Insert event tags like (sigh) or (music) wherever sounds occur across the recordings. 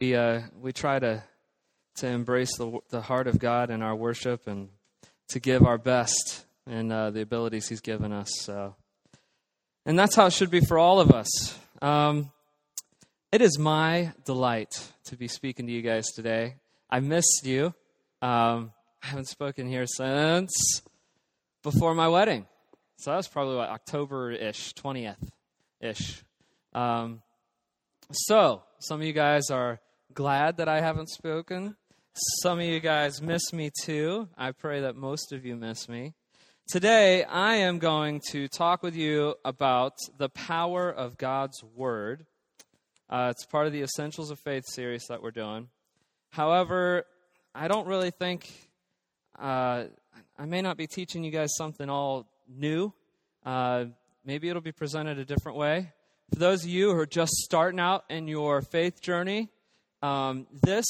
we uh, we try to to embrace the the heart of God in our worship and to give our best in uh, the abilities He's given us. So, and that's how it should be for all of us. Um, it is my delight to be speaking to you guys today. I missed you. Um, I haven't spoken here since before my wedding. So that was probably what, October ish, 20th ish. Um, so, some of you guys are glad that I haven't spoken. Some of you guys miss me too. I pray that most of you miss me. Today, I am going to talk with you about the power of God's Word. Uh, it's part of the Essentials of Faith series that we're doing. However, I don't really think uh, I may not be teaching you guys something all new. Uh, maybe it'll be presented a different way. For those of you who are just starting out in your faith journey, um, this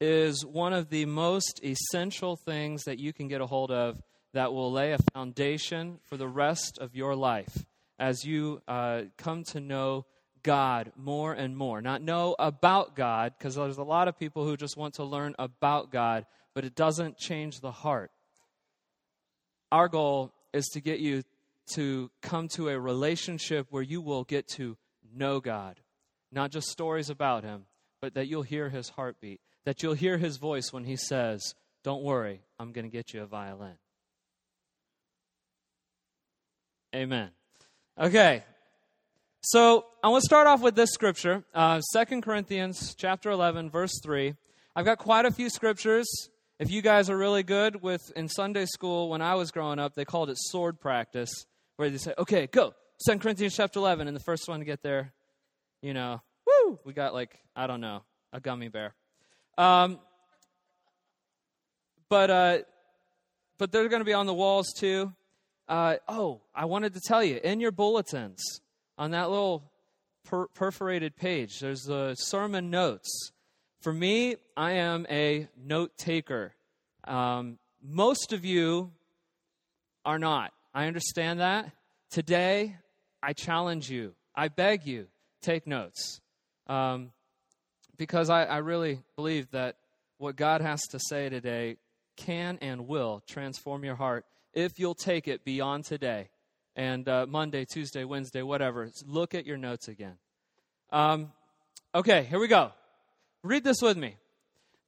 is one of the most essential things that you can get a hold of that will lay a foundation for the rest of your life as you uh, come to know God more and more. Not know about God, because there's a lot of people who just want to learn about God, but it doesn't change the heart. Our goal is to get you to come to a relationship where you will get to know God, not just stories about Him, but that you'll hear His heartbeat, that you'll hear His voice when He says, Don't worry, I'm going to get you a violin. Amen. Okay. So I want to start off with this scripture, uh, 2 Corinthians chapter 11, verse 3. I've got quite a few scriptures. If you guys are really good with in Sunday school, when I was growing up, they called it sword practice, where they say, okay, go. Second Corinthians chapter 11, and the first one to get there, you know, woo, we got like, I don't know, a gummy bear. Um, but, uh, but they're going to be on the walls too. Uh, oh, I wanted to tell you in your bulletins on that little per- perforated page, there's the sermon notes. For me, I am a note taker. Um, most of you are not. I understand that. Today, I challenge you. I beg you, take notes. Um, because I, I really believe that what God has to say today can and will transform your heart if you'll take it beyond today and uh, Monday, Tuesday, Wednesday, whatever. Look at your notes again. Um, okay, here we go. Read this with me.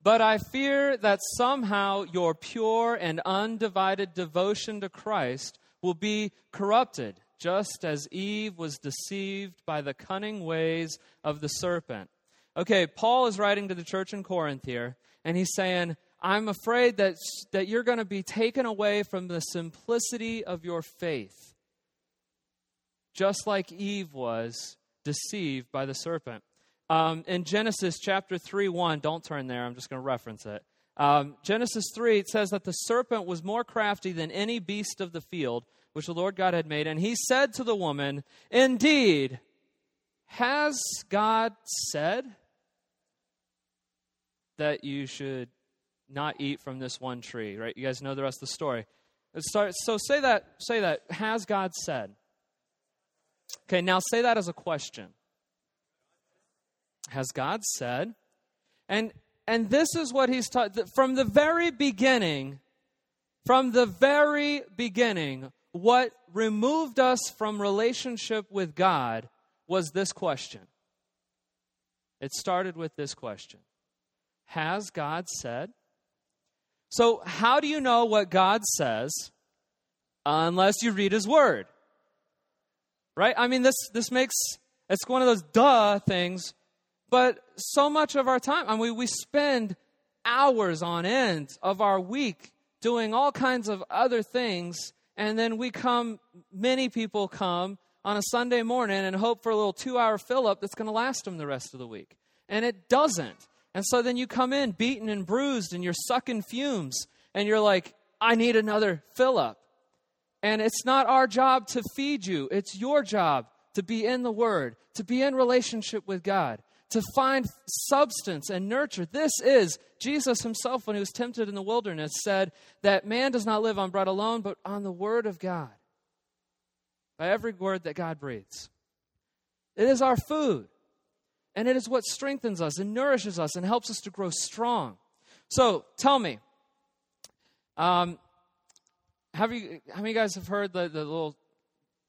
But I fear that somehow your pure and undivided devotion to Christ will be corrupted, just as Eve was deceived by the cunning ways of the serpent. Okay, Paul is writing to the church in Corinth here, and he's saying, I'm afraid that, that you're going to be taken away from the simplicity of your faith, just like Eve was deceived by the serpent. Um, in Genesis chapter 3 1, don't turn there, I'm just going to reference it. Um, Genesis 3, it says that the serpent was more crafty than any beast of the field which the Lord God had made. And he said to the woman, Indeed, has God said that you should not eat from this one tree, right? You guys know the rest of the story. Start, so say that, say that, has God said? Okay, now say that as a question. Has God said? And and this is what he's taught from the very beginning, from the very beginning, what removed us from relationship with God was this question. It started with this question Has God said? So, how do you know what God says unless you read His Word? Right? I mean, this, this makes, it's one of those duh things, but so much of our time, I mean, we spend hours on end of our week doing all kinds of other things, and then we come, many people come on a Sunday morning and hope for a little two hour fill up that's going to last them the rest of the week. And it doesn't. And so then you come in beaten and bruised and you're sucking fumes and you're like, I need another fill up. And it's not our job to feed you, it's your job to be in the Word, to be in relationship with God, to find substance and nurture. This is Jesus himself, when he was tempted in the wilderness, said that man does not live on bread alone, but on the Word of God, by every word that God breathes. It is our food. And it is what strengthens us and nourishes us and helps us to grow strong. So tell me, um, have you, how many guys have heard the, the little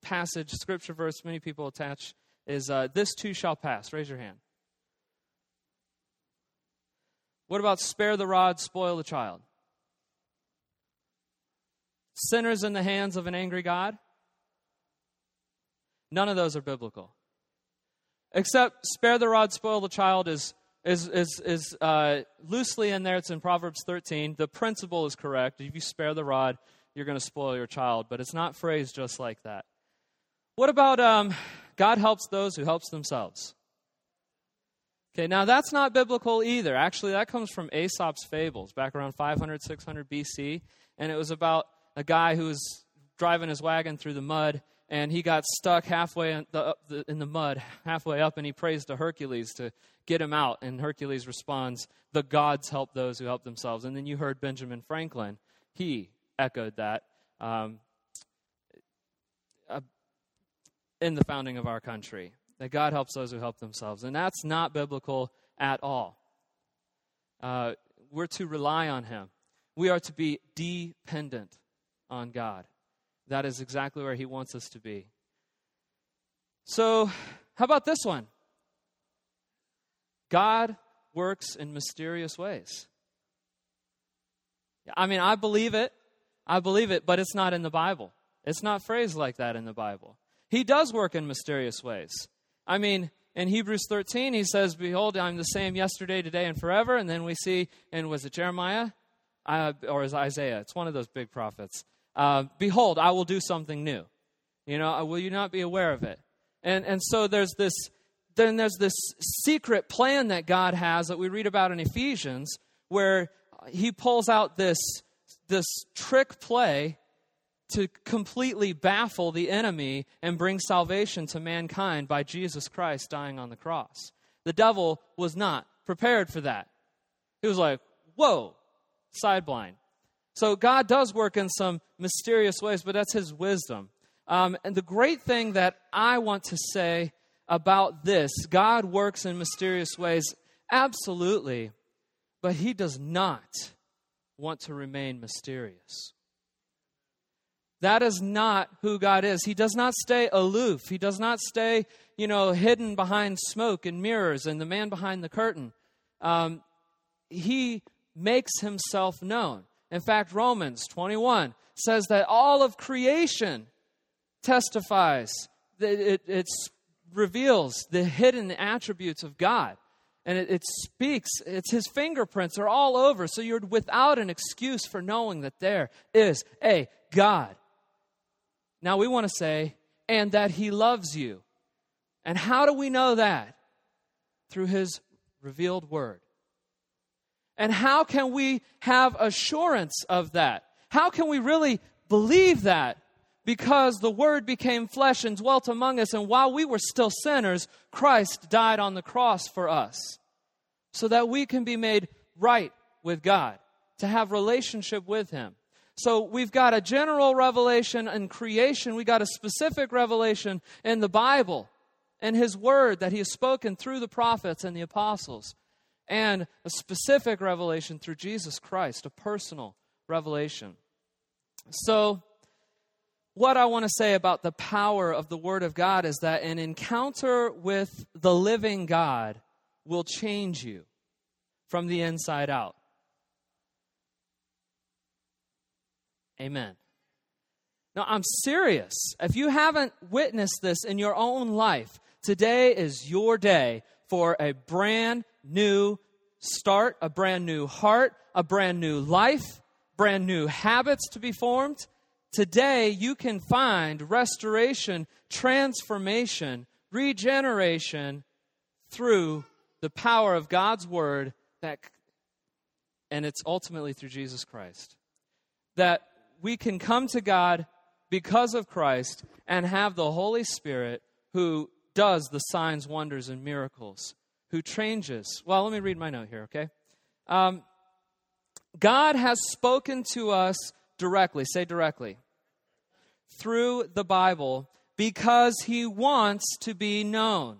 passage, scripture verse many people attach is uh, this too shall pass? Raise your hand. What about spare the rod, spoil the child? Sinners in the hands of an angry God? None of those are biblical. Except spare the rod, spoil the child is, is, is, is uh, loosely in there. It's in Proverbs 13. The principle is correct. If you spare the rod, you're going to spoil your child. But it's not phrased just like that. What about um, God helps those who helps themselves? Okay, now that's not biblical either. Actually, that comes from Aesop's fables back around 500, 600 BC. And it was about a guy who was driving his wagon through the mud and he got stuck halfway in the, in the mud, halfway up, and he prays to Hercules to get him out. And Hercules responds, The gods help those who help themselves. And then you heard Benjamin Franklin. He echoed that um, uh, in the founding of our country that God helps those who help themselves. And that's not biblical at all. Uh, we're to rely on Him, we are to be dependent on God. That is exactly where He wants us to be. So, how about this one? God works in mysterious ways. I mean, I believe it. I believe it, but it's not in the Bible. It's not phrased like that in the Bible. He does work in mysterious ways. I mean, in Hebrews 13, he says, Behold, I'm the same yesterday, today, and forever. And then we see, and was it Jeremiah? Uh, or is Isaiah? It's one of those big prophets. Uh, Behold, I will do something new. You know, uh, will you not be aware of it? And, and so there's this, then there's this secret plan that God has that we read about in Ephesians where he pulls out this, this trick play to completely baffle the enemy and bring salvation to mankind by Jesus Christ dying on the cross. The devil was not prepared for that. He was like, whoa, sideblind. So God does work in some mysterious ways, but that's his wisdom. Um, and the great thing that I want to say about this God works in mysterious ways, absolutely, but he does not want to remain mysterious. That is not who God is. He does not stay aloof. He does not stay, you know, hidden behind smoke and mirrors and the man behind the curtain. Um, he makes himself known. In fact, Romans 21 says that all of creation testifies, that it, it reveals the hidden attributes of God. And it, it speaks, it's his fingerprints are all over. So you're without an excuse for knowing that there is a God. Now we want to say, and that he loves you. And how do we know that? Through his revealed word. And how can we have assurance of that? How can we really believe that? Because the Word became flesh and dwelt among us, and while we were still sinners, Christ died on the cross for us so that we can be made right with God, to have relationship with Him. So we've got a general revelation in creation, we got a specific revelation in the Bible and His Word that He has spoken through the prophets and the apostles and a specific revelation through Jesus Christ, a personal revelation. So, what I want to say about the power of the Word of God is that an encounter with the living God will change you from the inside out. Amen. Now, I'm serious. If you haven't witnessed this in your own life, today is your day for a brand new start, a brand new heart, a brand new life, brand new habits to be formed. Today, you can find restoration, transformation, regeneration through the power of God's Word, that, and it's ultimately through Jesus Christ. That we can come to God because of Christ and have the Holy Spirit who does the signs, wonders, and miracles who changes. Well, let me read my note here, okay? Um, God has spoken to us directly, say directly, through the Bible because he wants to be known.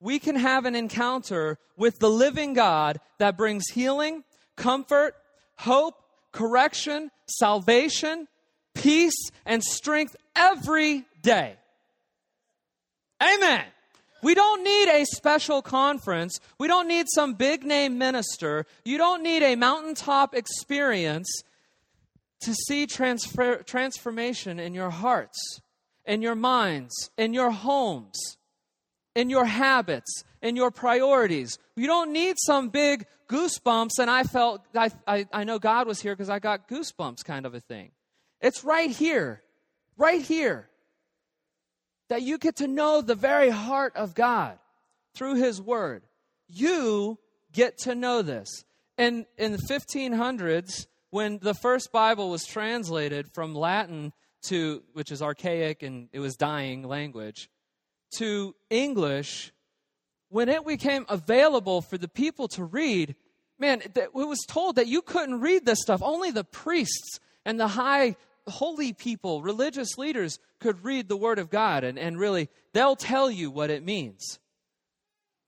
we can have an encounter with the living God that brings healing, comfort, hope, correction, salvation, peace, and strength every day. Amen. We don't need a special conference. We don't need some big name minister. You don't need a mountaintop experience to see transfer, transformation in your hearts, in your minds, in your homes in your habits, in your priorities. You don't need some big goosebumps, and I felt, I, I, I know God was here because I got goosebumps kind of a thing. It's right here, right here, that you get to know the very heart of God through His Word. You get to know this. And in the 1500s, when the first Bible was translated from Latin to, which is archaic and it was dying language, to English, when it became available for the people to read, man, it was told that you couldn't read this stuff. Only the priests and the high holy people, religious leaders, could read the Word of God, and, and really, they'll tell you what it means.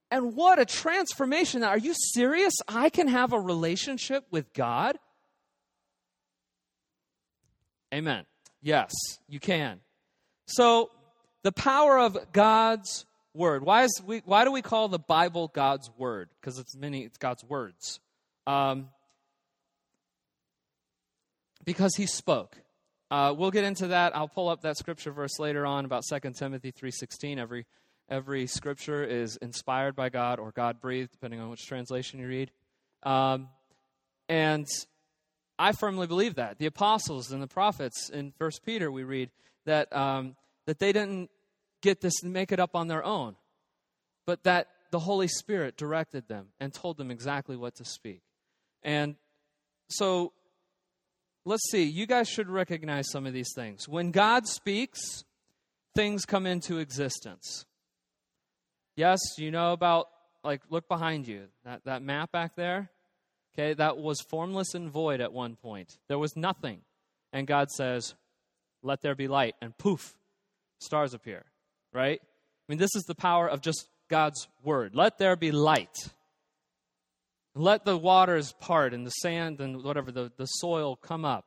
And what a transformation. Are you serious? I can have a relationship with God? Amen. Yes, you can. So, the power of God's word. Why, is we, why do we call the Bible God's word? Because it's many, it's God's words. Um, because he spoke. Uh, we'll get into that. I'll pull up that scripture verse later on about 2 Timothy 3.16. Every, every scripture is inspired by God or God breathed, depending on which translation you read. Um, and I firmly believe that. The apostles and the prophets in First Peter, we read that, um, that they didn't get this and make it up on their own, but that the Holy Spirit directed them and told them exactly what to speak. And so let's see, you guys should recognize some of these things. When God speaks, things come into existence. Yes, you know about, like, look behind you, that, that map back there. Okay, that was formless and void at one point. There was nothing. And God says, Let there be light. And poof, stars appear right? I mean, this is the power of just God's word. Let there be light. Let the waters part and the sand and whatever, the, the soil come up.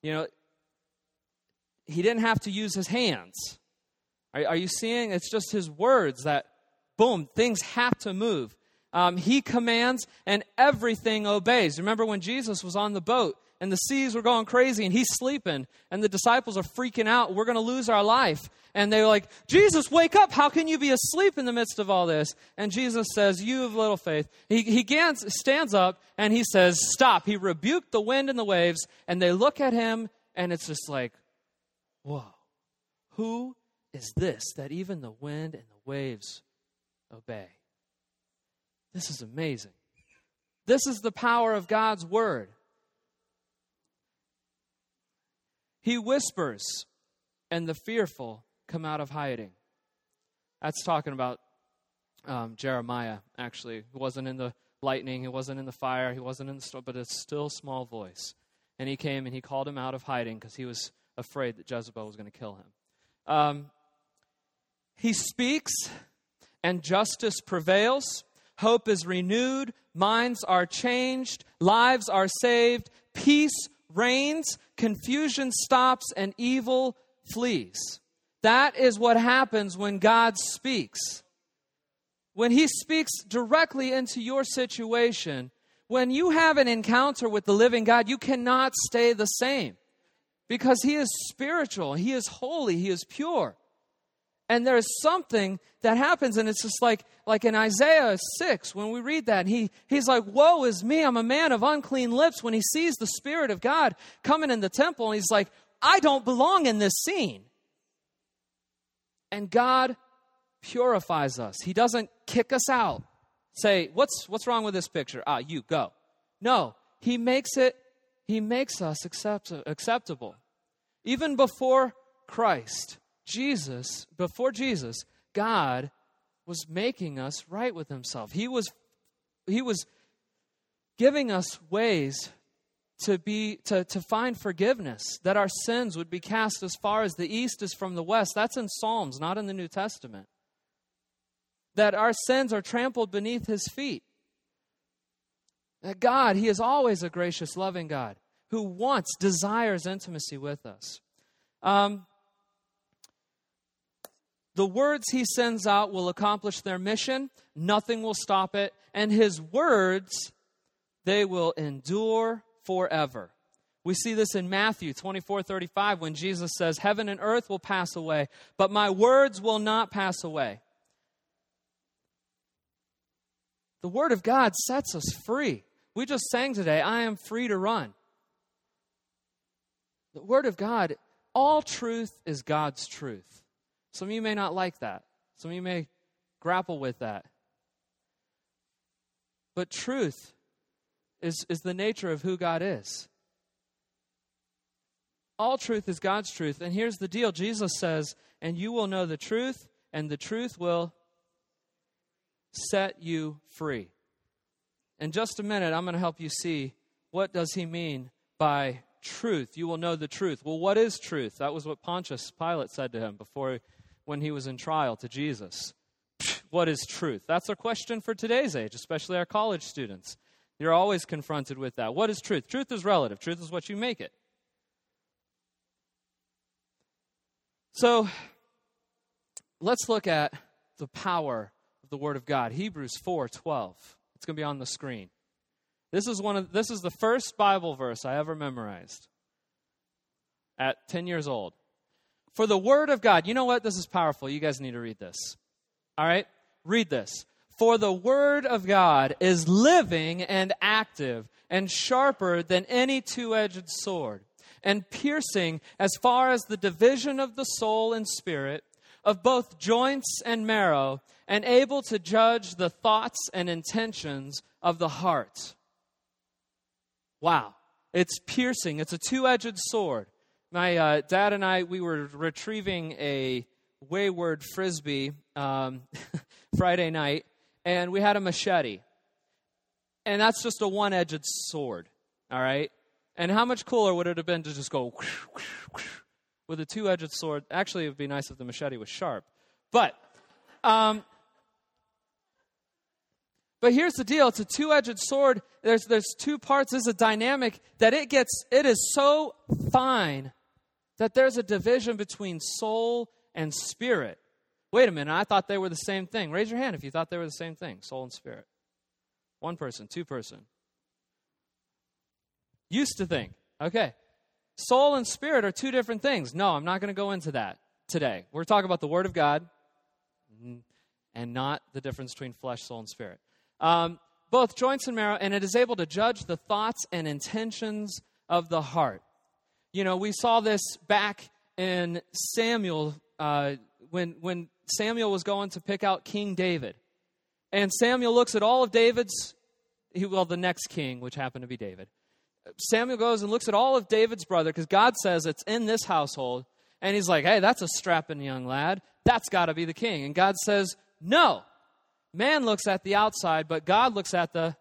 You know, he didn't have to use his hands. Are, are you seeing? It's just his words that, boom, things have to move. Um, he commands and everything obeys. Remember when Jesus was on the boat and the seas were going crazy and he's sleeping and the disciples are freaking out. We're going to lose our life. And they're like, Jesus, wake up. How can you be asleep in the midst of all this? And Jesus says, You have little faith. He, he stands up and he says, Stop. He rebuked the wind and the waves. And they look at him and it's just like, Whoa, who is this that even the wind and the waves obey? This is amazing. This is the power of God's word. He whispers, and the fearful come out of hiding. That's talking about um, Jeremiah, actually. He wasn't in the lightning, he wasn't in the fire, he wasn't in the storm, but a still small voice. And he came and he called him out of hiding because he was afraid that Jezebel was going to kill him. Um, he speaks, and justice prevails. Hope is renewed, minds are changed, lives are saved, peace reigns, confusion stops, and evil flees. That is what happens when God speaks. When He speaks directly into your situation, when you have an encounter with the living God, you cannot stay the same because He is spiritual, He is holy, He is pure. And there's something that happens, and it's just like, like in Isaiah 6, when we read that, he, he's like, Woe is me, I'm a man of unclean lips. When he sees the Spirit of God coming in the temple, and he's like, I don't belong in this scene. And God purifies us. He doesn't kick us out. Say, what's, what's wrong with this picture? Ah, you, go. No, He makes it, He makes us accept, acceptable. Even before Christ, Jesus, before Jesus, God was making us right with himself. He was he was giving us ways to be to, to find forgiveness, that our sins would be cast as far as the east is from the west. That's in Psalms, not in the New Testament. that our sins are trampled beneath his feet. That God, he is always a gracious, loving God who wants, desires intimacy with us. Um, the words he sends out will accomplish their mission, nothing will stop it, and his words, they will endure forever. We see this in Matthew 24 35 when Jesus says, Heaven and earth will pass away, but my words will not pass away. The Word of God sets us free. We just sang today, I am free to run. The Word of God, all truth is God's truth. Some of you may not like that. Some of you may grapple with that. But truth is, is the nature of who God is. All truth is God's truth. And here's the deal Jesus says, And you will know the truth, and the truth will set you free. In just a minute, I'm going to help you see what does he mean by truth. You will know the truth. Well, what is truth? That was what Pontius Pilate said to him before when he was in trial to Jesus. What is truth? That's our question for today's age, especially our college students. You're always confronted with that. What is truth? Truth is relative. Truth is what you make it. So, let's look at the power of the word of God. Hebrews 4:12. It's going to be on the screen. This is one of this is the first Bible verse I ever memorized at 10 years old. For the word of God, you know what? This is powerful. You guys need to read this. All right? Read this. For the word of God is living and active and sharper than any two edged sword, and piercing as far as the division of the soul and spirit, of both joints and marrow, and able to judge the thoughts and intentions of the heart. Wow. It's piercing, it's a two edged sword. My uh, dad and I, we were retrieving a wayward frisbee um, (laughs) Friday night, and we had a machete. And that's just a one edged sword, all right? And how much cooler would it have been to just go with a two edged sword? Actually, it would be nice if the machete was sharp. But, um, but here's the deal it's a two edged sword. There's, there's two parts. There's a dynamic that it gets, it is so fine that there's a division between soul and spirit. Wait a minute, I thought they were the same thing. Raise your hand if you thought they were the same thing soul and spirit. One person, two person. Used to think. Okay. Soul and spirit are two different things. No, I'm not going to go into that today. We're talking about the Word of God and not the difference between flesh, soul, and spirit. Um, both joints and marrow, and it is able to judge the thoughts and intentions of the heart. You know, we saw this back in Samuel uh, when, when Samuel was going to pick out King David. And Samuel looks at all of David's, well, the next king, which happened to be David. Samuel goes and looks at all of David's brother because God says it's in this household. And he's like, hey, that's a strapping young lad. That's got to be the king. And God says, no. Man looks at the outside, but God looks at the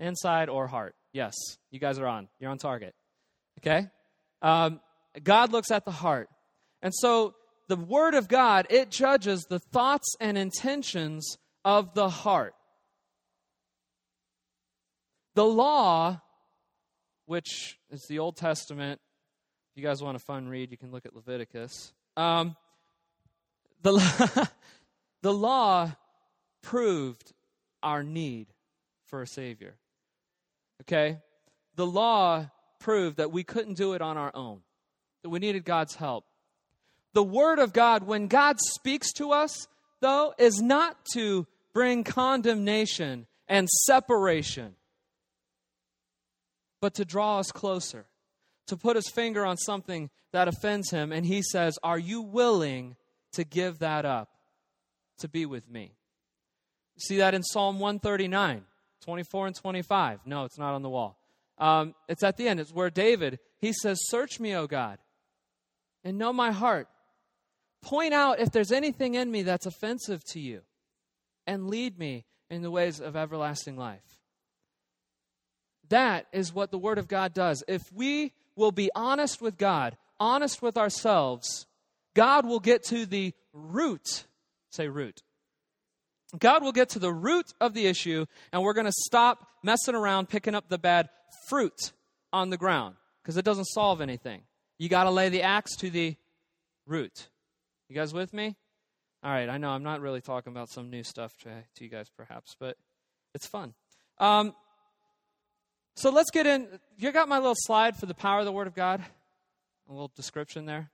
inside or heart. Yes, you guys are on. You're on target. Okay? Um, God looks at the heart. And so the Word of God, it judges the thoughts and intentions of the heart. The law, which is the Old Testament, if you guys want a fun read, you can look at Leviticus. Um, the, (laughs) the law proved our need for a Savior. Okay? The law proved that we couldn't do it on our own, that we needed God's help. The Word of God, when God speaks to us, though, is not to bring condemnation and separation, but to draw us closer, to put his finger on something that offends him. And he says, Are you willing to give that up to be with me? See that in Psalm 139, 24 and 25. No, it's not on the wall. Um, it's at the end. It's where David, he says, Search me, O God, and know my heart. Point out if there's anything in me that's offensive to you, and lead me in the ways of everlasting life. That is what the Word of God does. If we will be honest with God, honest with ourselves, God will get to the root. Say root. God will get to the root of the issue, and we're going to stop messing around picking up the bad fruit on the ground because it doesn't solve anything. You got to lay the axe to the root. You guys with me? All right, I know I'm not really talking about some new stuff to, to you guys, perhaps, but it's fun. Um, so let's get in. You got my little slide for the power of the Word of God? A little description there.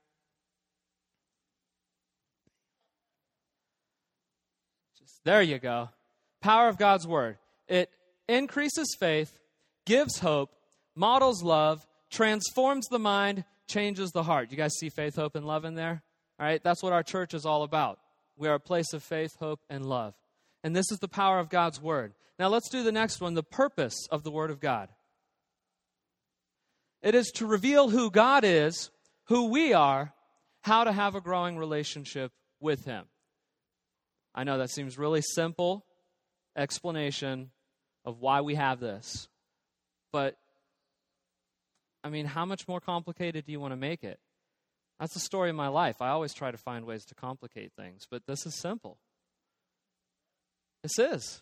There you go. Power of God's Word. It increases faith, gives hope, models love, transforms the mind, changes the heart. You guys see faith, hope, and love in there? All right, that's what our church is all about. We are a place of faith, hope, and love. And this is the power of God's Word. Now let's do the next one the purpose of the Word of God. It is to reveal who God is, who we are, how to have a growing relationship with Him. I know that seems really simple explanation of why we have this. But, I mean, how much more complicated do you want to make it? That's the story of my life. I always try to find ways to complicate things, but this is simple. This is.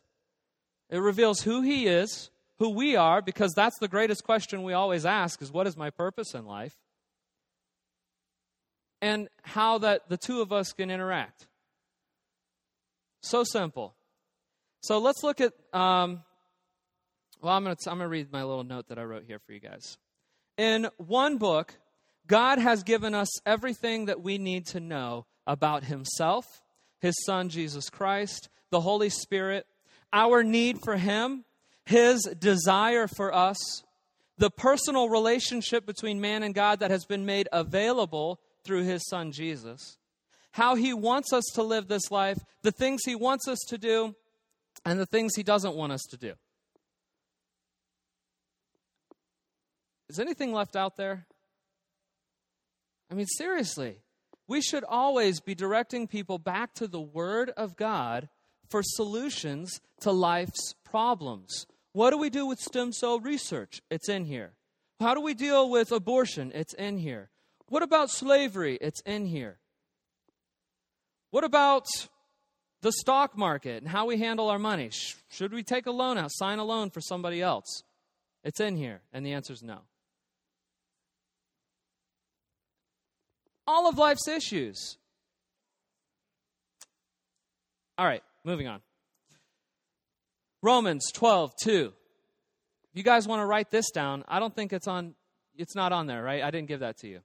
It reveals who He is, who we are, because that's the greatest question we always ask is what is my purpose in life? And how that the two of us can interact. So simple. So let's look at. Um, well, I'm going to I'm going to read my little note that I wrote here for you guys. In one book, God has given us everything that we need to know about Himself, His Son Jesus Christ, the Holy Spirit, our need for Him, His desire for us, the personal relationship between man and God that has been made available through His Son Jesus, how He wants us to live this life, the things He wants us to do, and the things He doesn't want us to do. Is anything left out there? I mean, seriously, we should always be directing people back to the Word of God for solutions to life's problems. What do we do with stem cell research? It's in here. How do we deal with abortion? It's in here. What about slavery? It's in here. What about the stock market and how we handle our money? Should we take a loan out, sign a loan for somebody else? It's in here. And the answer is no. All of life's issues. All right, moving on. Romans 12, 2. You guys want to write this down? I don't think it's on it's not on there, right? I didn't give that to you.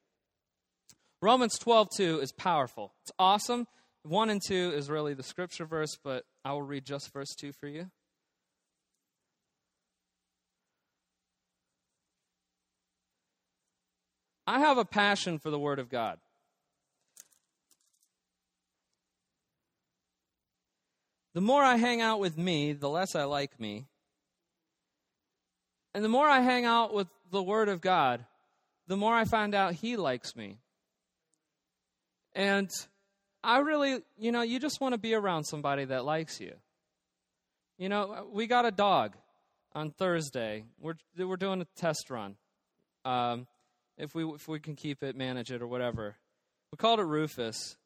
Romans 12, 2 is powerful. It's awesome. 1 and 2 is really the scripture verse, but I will read just verse 2 for you. I have a passion for the Word of God. The more I hang out with me, the less I like me. And the more I hang out with the Word of God, the more I find out He likes me. And I really, you know, you just want to be around somebody that likes you. You know, we got a dog on Thursday. We're we're doing a test run. Um, if we if we can keep it, manage it, or whatever. We called it Rufus,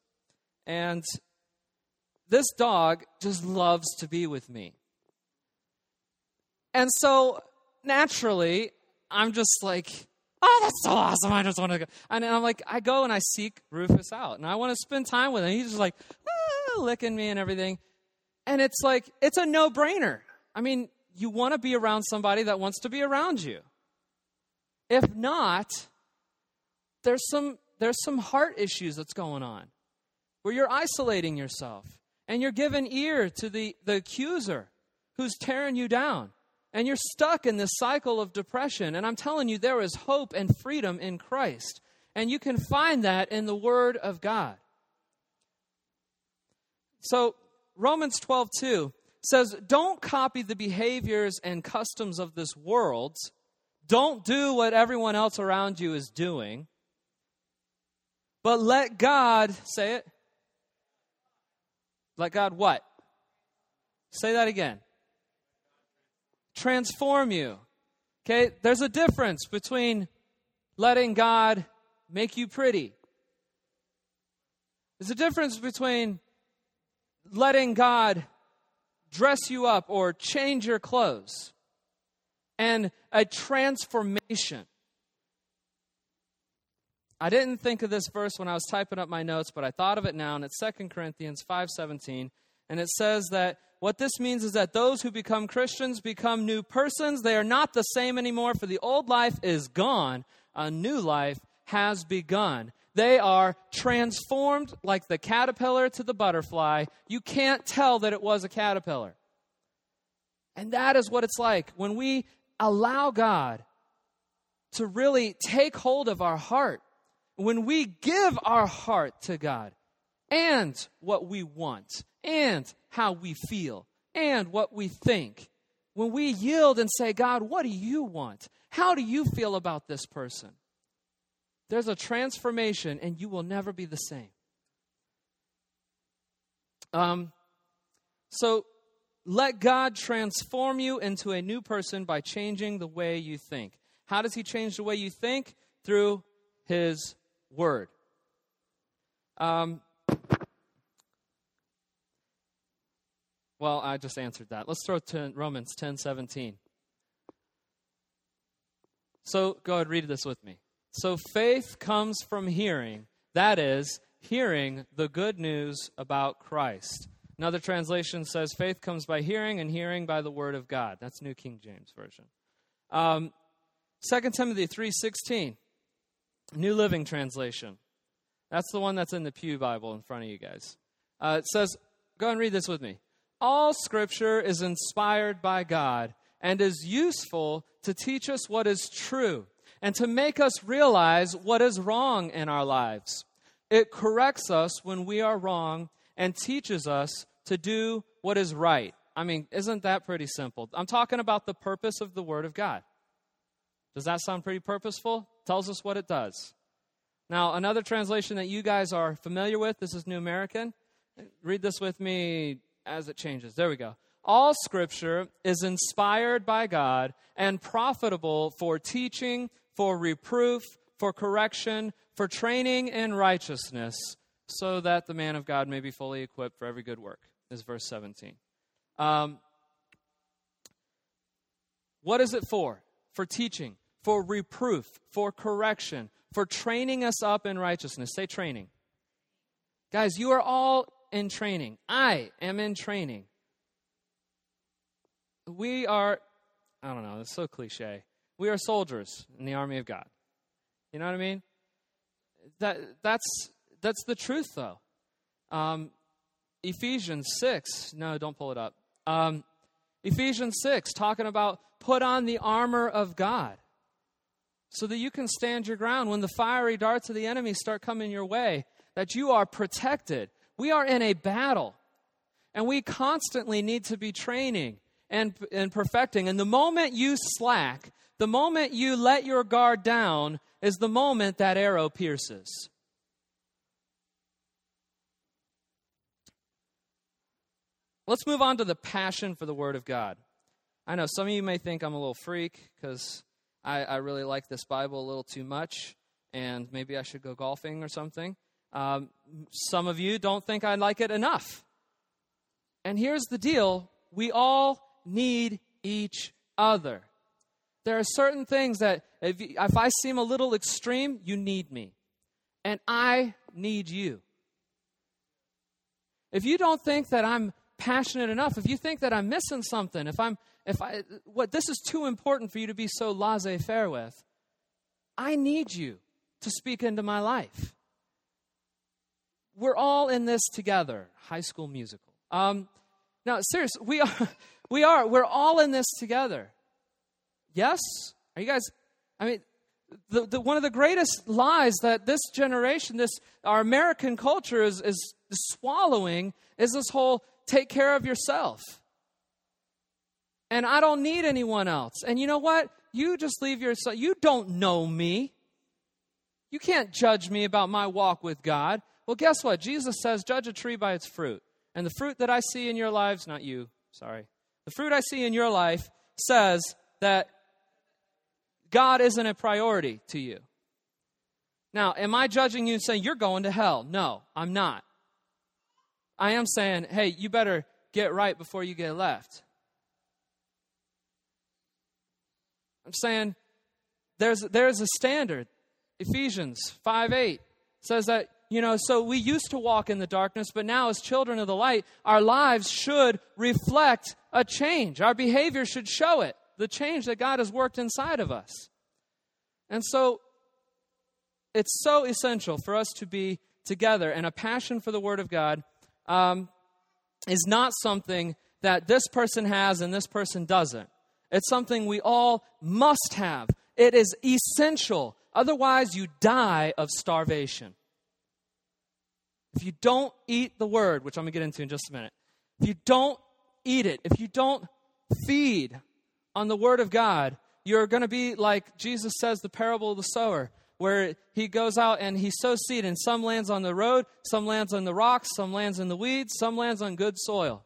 and this dog just loves to be with me. And so naturally, I'm just like, oh, that's so awesome. I just want to go. And I'm like, I go and I seek Rufus out and I want to spend time with him. He's just like, ah, licking me and everything. And it's like, it's a no brainer. I mean, you want to be around somebody that wants to be around you. If not, there's some, there's some heart issues that's going on where you're isolating yourself and you're giving ear to the, the accuser who's tearing you down. And you're stuck in this cycle of depression. And I'm telling you, there is hope and freedom in Christ. And you can find that in the Word of God. So, Romans 12, 2 says, Don't copy the behaviors and customs of this world. Don't do what everyone else around you is doing. But let God, say it, let God what? Say that again. Transform you. Okay, there's a difference between letting God make you pretty. There's a difference between letting God dress you up or change your clothes. And a transformation. I didn't think of this verse when I was typing up my notes, but I thought of it now, and it's 2 Corinthians 5:17, and it says that what this means is that those who become Christians become new persons. They are not the same anymore, for the old life is gone, a new life has begun. They are transformed like the caterpillar to the butterfly. You can't tell that it was a caterpillar. And that is what it's like when we allow God to really take hold of our heart, when we give our heart to God and what we want and how we feel and what we think. When we yield and say, God, what do you want? How do you feel about this person? There's a transformation, and you will never be the same. Um, so let God transform you into a new person by changing the way you think. How does He change the way you think? Through His Word. Um, well, I just answered that. Let's throw to Romans 10 17. So go ahead, and read this with me. So faith comes from hearing, that is, hearing the good news about Christ. Another translation says faith comes by hearing, and hearing by the word of God. That's New King James Version. Um, 2 Timothy 3.16, New Living Translation. That's the one that's in the Pew Bible in front of you guys. Uh, it says, go and read this with me. All scripture is inspired by God and is useful to teach us what is true and to make us realize what is wrong in our lives. It corrects us when we are wrong and teaches us to do what is right. I mean, isn't that pretty simple? I'm talking about the purpose of the Word of God. Does that sound pretty purposeful? Tells us what it does. Now, another translation that you guys are familiar with, this is New American. Read this with me as it changes. There we go. All scripture is inspired by God and profitable for teaching, for reproof, for correction, for training in righteousness, so that the man of God may be fully equipped for every good work, is verse 17. Um, what is it for? For teaching, for reproof, for correction, for training us up in righteousness. Say training. Guys, you are all in training. I am in training. We are, I don't know, it's so cliche. We are soldiers in the army of God. You know what I mean? That, that's, that's the truth, though. Um, Ephesians 6, no, don't pull it up. Um, Ephesians 6, talking about put on the armor of God so that you can stand your ground when the fiery darts of the enemy start coming your way, that you are protected. We are in a battle, and we constantly need to be training and, and perfecting. And the moment you slack, the moment you let your guard down is the moment that arrow pierces. Let's move on to the passion for the Word of God. I know some of you may think I'm a little freak because I, I, really like this Bible a little too much, and maybe I should go golfing or something. Um, some of you don't think I like it enough. And here's the deal we all need each other. There are certain things that if, if I seem a little extreme, you need me. And I need you. If you don't think that I'm passionate enough, if you think that I'm missing something, if I'm if I what this is too important for you to be so laissez-faire with, I need you to speak into my life. We're all in this together. High School Musical. Um, now, seriously, we are. (laughs) We are. We're all in this together. Yes? Are you guys? I mean, the, the, one of the greatest lies that this generation, this our American culture is, is swallowing is this whole take care of yourself. And I don't need anyone else. And you know what? You just leave yourself. You don't know me. You can't judge me about my walk with God. Well, guess what? Jesus says, judge a tree by its fruit. And the fruit that I see in your lives, not you, sorry, the fruit I see in your life says that God isn't a priority to you. Now, am I judging you and saying you're going to hell? No, I'm not. I am saying, hey, you better get right before you get left. I'm saying there's, there's a standard. Ephesians 5 8 says that, you know, so we used to walk in the darkness, but now as children of the light, our lives should reflect a change. Our behavior should show it, the change that God has worked inside of us. And so it's so essential for us to be together, and a passion for the Word of God um, is not something that this person has and this person doesn't. It's something we all must have. It is essential. Otherwise, you die of starvation. If you don't eat the Word, which I'm going to get into in just a minute, if you don't eat it, if you don't feed on the Word of God, you're going to be like Jesus says the parable of the sower where he goes out and he sows seed, and some lands on the road, some lands on the rocks, some lands in the weeds, some lands on good soil.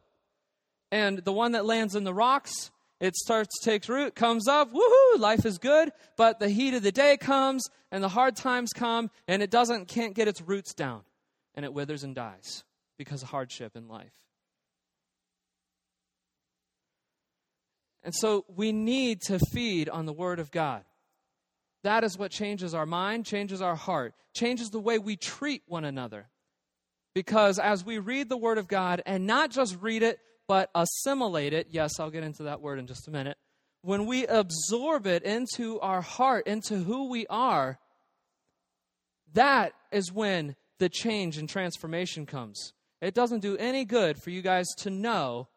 And the one that lands in the rocks, it starts to take root, comes up, woohoo, life is good, but the heat of the day comes and the hard times come and it doesn't can't get its roots down and it withers and dies because of hardship in life. And so we need to feed on the word of God. That is what changes our mind, changes our heart, changes the way we treat one another. Because as we read the Word of God, and not just read it, but assimilate it, yes, I'll get into that word in just a minute. When we absorb it into our heart, into who we are, that is when the change and transformation comes. It doesn't do any good for you guys to know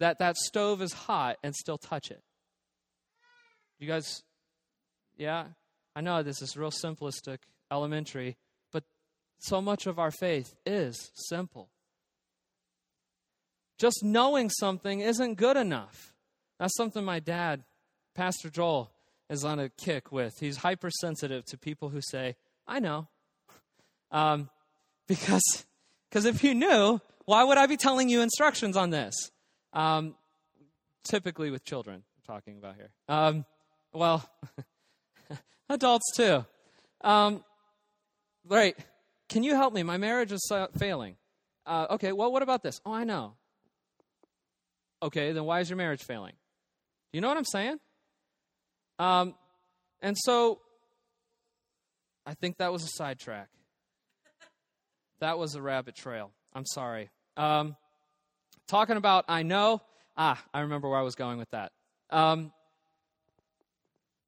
that that stove is hot and still touch it. You guys yeah, I know this is real simplistic, elementary, but so much of our faith is simple. Just knowing something isn't good enough. That's something my dad, Pastor Joel, is on a kick with. He's hypersensitive to people who say, I know. Um, (laughs) because because if you knew, why would I be telling you instructions on this? Um, typically with children, I'm talking about here. Um, well, (laughs) Adults too. Um, right. Can you help me? My marriage is failing. Uh, okay, well, what about this? Oh, I know. Okay, then why is your marriage failing? Do you know what I'm saying? Um, and so I think that was a sidetrack. That was a rabbit trail. I'm sorry. Um, talking about I know. Ah, I remember where I was going with that. Um,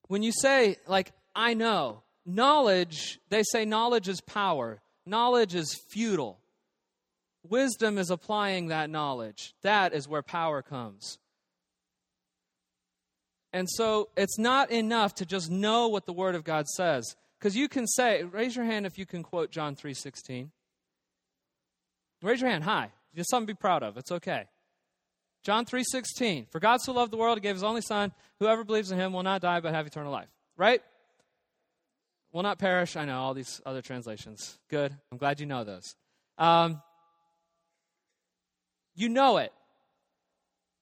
when you say, like, I know. Knowledge, they say knowledge is power, knowledge is futile. Wisdom is applying that knowledge. That is where power comes. And so it's not enough to just know what the word of God says because you can say raise your hand if you can quote John 3:16. Raise your hand high. Just something to be proud of. It's okay. John 3:16. For God so loved the world he gave his only son whoever believes in him will not die but have eternal life. Right? will not perish. I know all these other translations. Good. I'm glad you know those. Um, you know it.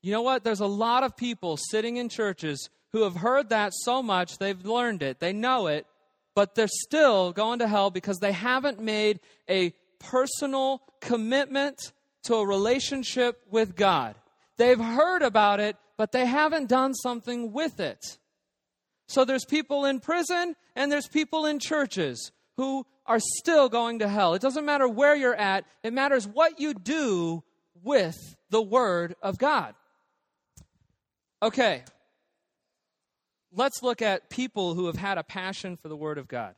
You know what? There's a lot of people sitting in churches who have heard that so much, they've learned it, they know it, but they're still going to hell because they haven't made a personal commitment to a relationship with God. They've heard about it, but they haven't done something with it. So there's people in prison and there's people in churches who are still going to hell. It doesn't matter where you're at, it matters what you do with the Word of God. Okay, let's look at people who have had a passion for the Word of God.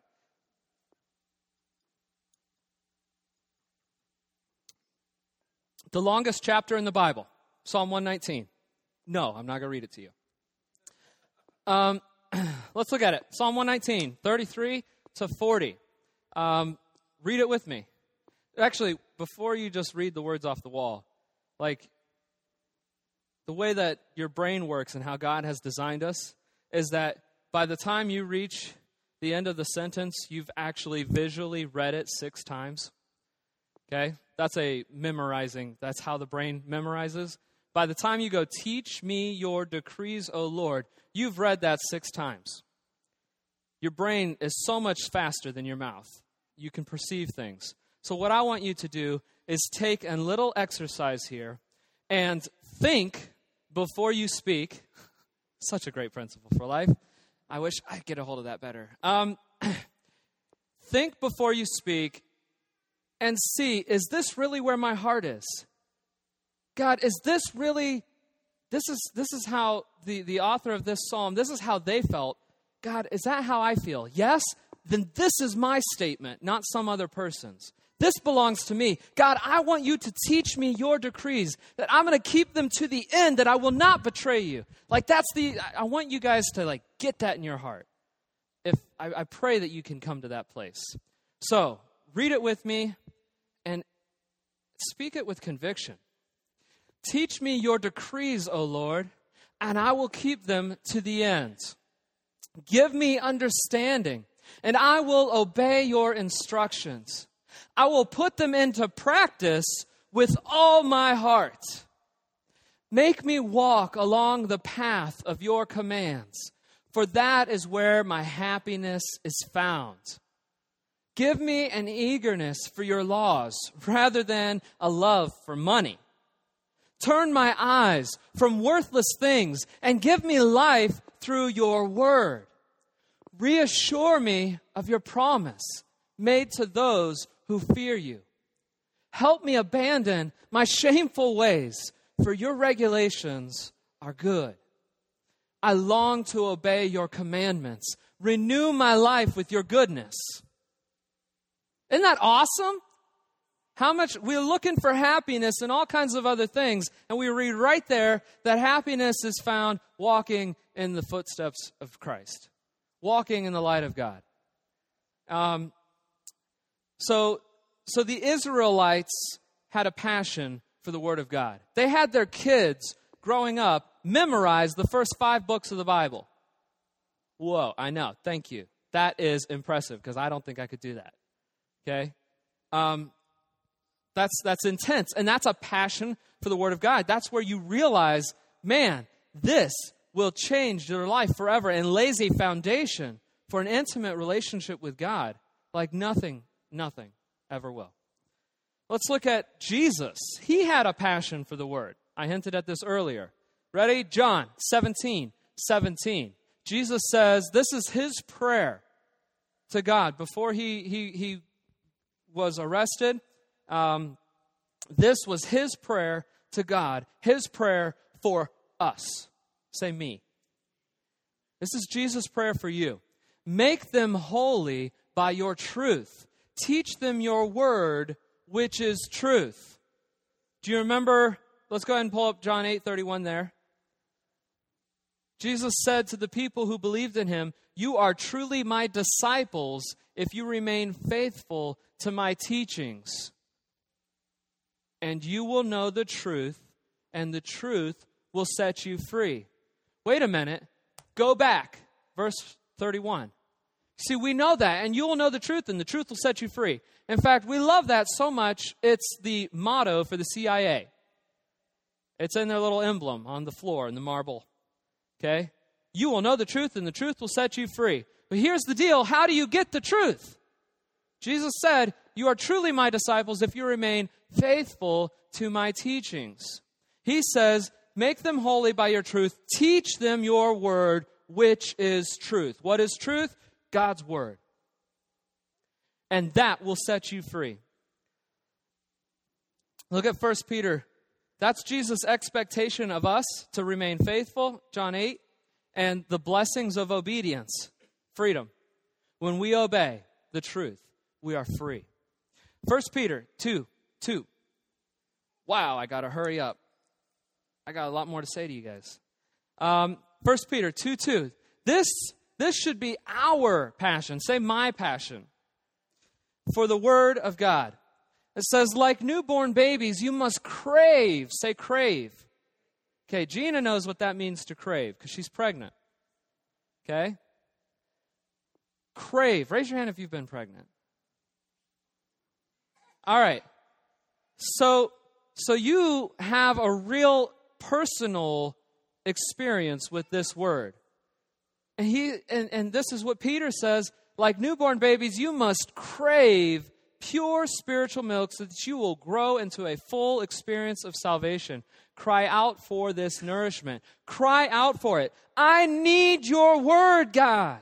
The longest chapter in the Bible, Psalm 119. No, I'm not going to read it to you. Um, (clears throat) let's look at it. Psalm 119, 33 to 40. Um, read it with me. Actually, before you just read the words off the wall, like the way that your brain works and how God has designed us is that by the time you reach the end of the sentence, you've actually visually read it six times. Okay? That's a memorizing, that's how the brain memorizes. By the time you go, teach me your decrees, O Lord, you've read that six times. Your brain is so much faster than your mouth. You can perceive things. So, what I want you to do is take a little exercise here and think before you speak. (laughs) Such a great principle for life. I wish I'd get a hold of that better. Um, (clears throat) think before you speak and see is this really where my heart is? God, is this really this is this is how the, the author of this psalm, this is how they felt. God, is that how I feel? Yes? Then this is my statement, not some other person's. This belongs to me. God, I want you to teach me your decrees, that I'm going to keep them to the end, that I will not betray you. Like, that's the, I want you guys to, like, get that in your heart. If, I, I pray that you can come to that place. So, read it with me speak it with conviction. Teach me your decrees, O Lord, and I will keep them to the end. Give me understanding, and I will obey your instructions. I will put them into practice with all my heart. Make me walk along the path of your commands, for that is where my happiness is found. Give me an eagerness for your laws rather than a love for money. Turn my eyes from worthless things and give me life through your word. Reassure me of your promise made to those who fear you. Help me abandon my shameful ways, for your regulations are good. I long to obey your commandments. Renew my life with your goodness. Isn't that awesome? How much we're looking for happiness and all kinds of other things, and we read right there that happiness is found walking in the footsteps of Christ, walking in the light of God. Um, so, so the Israelites had a passion for the Word of God. They had their kids growing up memorize the first five books of the Bible. Whoa, I know. Thank you. That is impressive because I don't think I could do that. Okay? Um, that's, that's intense. And that's a passion for the Word of God. That's where you realize, man, this will change your life forever and lays a foundation for an intimate relationship with God like nothing Nothing ever will. Let's look at Jesus. He had a passion for the word. I hinted at this earlier. Ready? John 17, 17. Jesus says this is his prayer to God before he, he, he was arrested. Um, this was his prayer to God, his prayer for us. Say me. This is Jesus' prayer for you. Make them holy by your truth. Teach them your word, which is truth. Do you remember? Let's go ahead and pull up John 8 31 there. Jesus said to the people who believed in him, You are truly my disciples if you remain faithful to my teachings. And you will know the truth, and the truth will set you free. Wait a minute. Go back. Verse 31. See, we know that, and you will know the truth, and the truth will set you free. In fact, we love that so much, it's the motto for the CIA. It's in their little emblem on the floor in the marble. Okay? You will know the truth, and the truth will set you free. But here's the deal how do you get the truth? Jesus said, You are truly my disciples if you remain faithful to my teachings. He says, Make them holy by your truth, teach them your word, which is truth. What is truth? God's word. And that will set you free. Look at 1 Peter. That's Jesus' expectation of us to remain faithful, John 8, and the blessings of obedience, freedom. When we obey the truth, we are free. 1 Peter 2 2. Wow, I got to hurry up. I got a lot more to say to you guys. Um, 1 Peter 2 2. This this should be our passion. Say, my passion for the Word of God. It says, like newborn babies, you must crave. Say, crave. Okay, Gina knows what that means to crave because she's pregnant. Okay? Crave. Raise your hand if you've been pregnant. All right. So, so you have a real personal experience with this word. And he and, and this is what Peter says, like newborn babies, you must crave pure spiritual milk so that you will grow into a full experience of salvation. Cry out for this nourishment. Cry out for it. I need your word, God.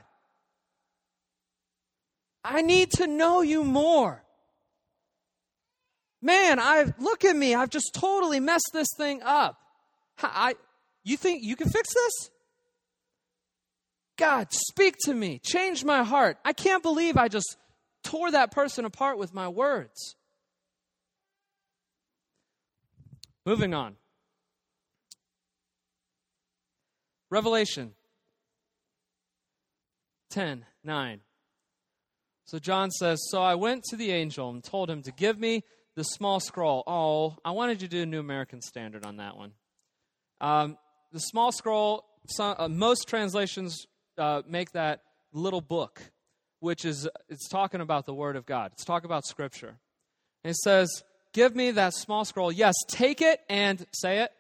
I need to know you more. Man, I look at me. I've just totally messed this thing up. I, you think you can fix this? God, speak to me. Change my heart. I can't believe I just tore that person apart with my words. Moving on. Revelation 10 9. So John says, So I went to the angel and told him to give me the small scroll. Oh, I wanted you to do a New American Standard on that one. Um, the small scroll, some, uh, most translations uh, make that little book, which is it's talking about the Word of God. It's talking about Scripture. And it says, "Give me that small scroll. Yes, take it and say it,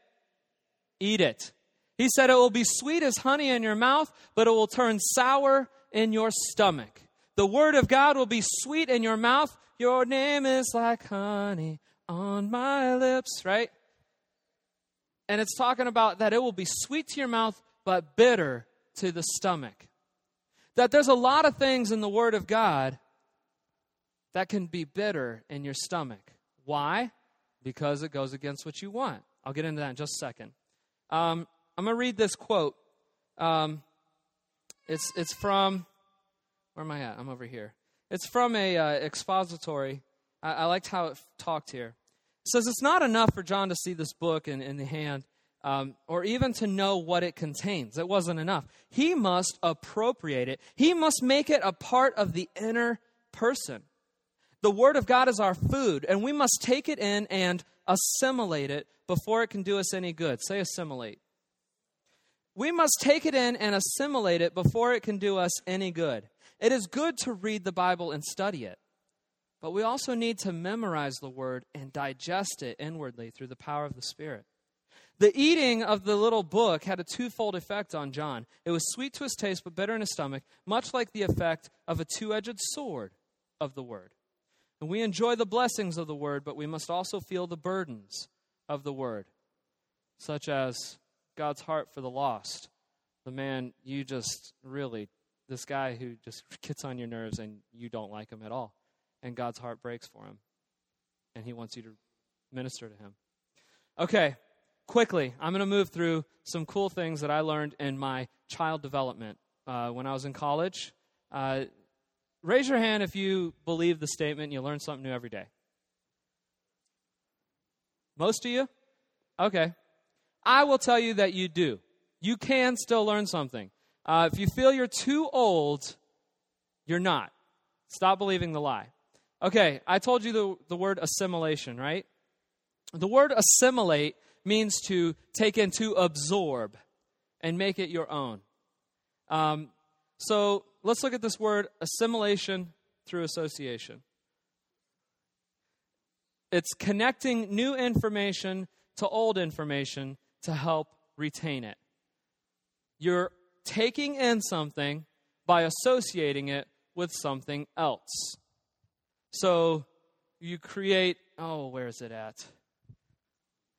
eat it." He said, "It will be sweet as honey in your mouth, but it will turn sour in your stomach." The Word of God will be sweet in your mouth. Your name is like honey on my lips, right? And it's talking about that it will be sweet to your mouth, but bitter to the stomach. That there's a lot of things in the Word of God that can be bitter in your stomach. Why? Because it goes against what you want. I'll get into that in just a second. Um, I'm going to read this quote. Um, it's, it's from, where am I at? I'm over here. It's from a uh, expository. I, I liked how it talked here. It says it's not enough for John to see this book in, in the hand um, or even to know what it contains. It wasn't enough. He must appropriate it, he must make it a part of the inner person. The Word of God is our food, and we must take it in and assimilate it before it can do us any good. Say assimilate. We must take it in and assimilate it before it can do us any good. It is good to read the Bible and study it, but we also need to memorize the Word and digest it inwardly through the power of the Spirit. The eating of the little book had a twofold effect on John. It was sweet to his taste, but bitter in his stomach, much like the effect of a two edged sword of the word. And we enjoy the blessings of the word, but we must also feel the burdens of the word, such as God's heart for the lost. The man you just really, this guy who just gets on your nerves and you don't like him at all. And God's heart breaks for him. And he wants you to minister to him. Okay, quickly, I'm going to move through some cool things that I learned in my child development uh, when I was in college. Uh, raise your hand if you believe the statement you learn something new every day. Most of you? Okay. I will tell you that you do. You can still learn something. Uh, if you feel you're too old, you're not. Stop believing the lie. Okay, I told you the, the word assimilation, right? The word assimilate means to take in, to absorb, and make it your own. Um, so let's look at this word assimilation through association. It's connecting new information to old information to help retain it. You're taking in something by associating it with something else. So you create, oh, where is it at?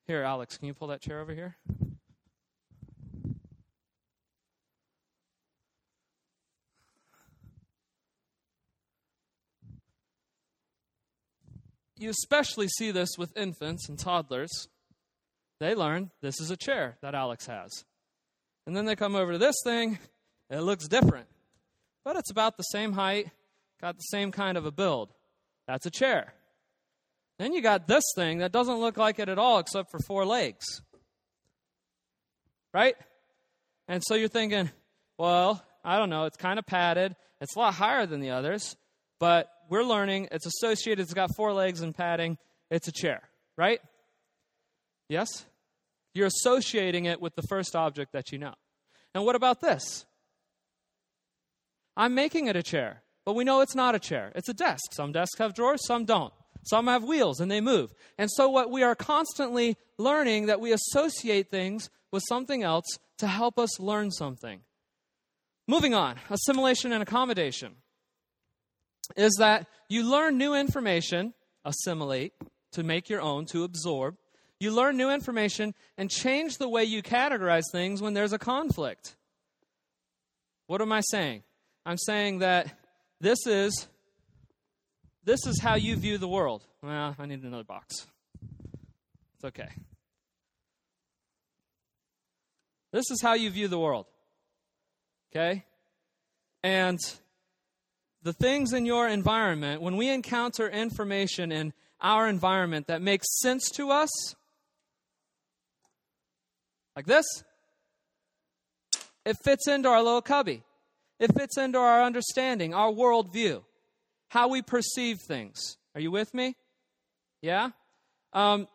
Here, Alex, can you pull that chair over here? You especially see this with infants and toddlers. They learn this is a chair that Alex has. And then they come over to this thing, it looks different. But it's about the same height, got the same kind of a build. That's a chair. Then you got this thing that doesn't look like it at all except for four legs. Right? And so you're thinking, well, I don't know, it's kind of padded. It's a lot higher than the others, but we're learning it's associated, it's got four legs and padding. It's a chair, right? Yes? You're associating it with the first object that you know. And what about this? I'm making it a chair, but we know it's not a chair. It's a desk. Some desks have drawers, some don't. Some have wheels and they move. And so, what we are constantly learning that we associate things with something else to help us learn something. Moving on, assimilation and accommodation. is that you learn new information, assimilate, to make your own, to absorb. You learn new information and change the way you categorize things when there's a conflict. What am I saying? I'm saying that this is this is how you view the world. Well, I need another box. It's okay. This is how you view the world. Okay? And the things in your environment, when we encounter information in our environment that makes sense to us, like this, it fits into our little cubby. It fits into our understanding, our worldview, how we perceive things. Are you with me? Yeah? Um,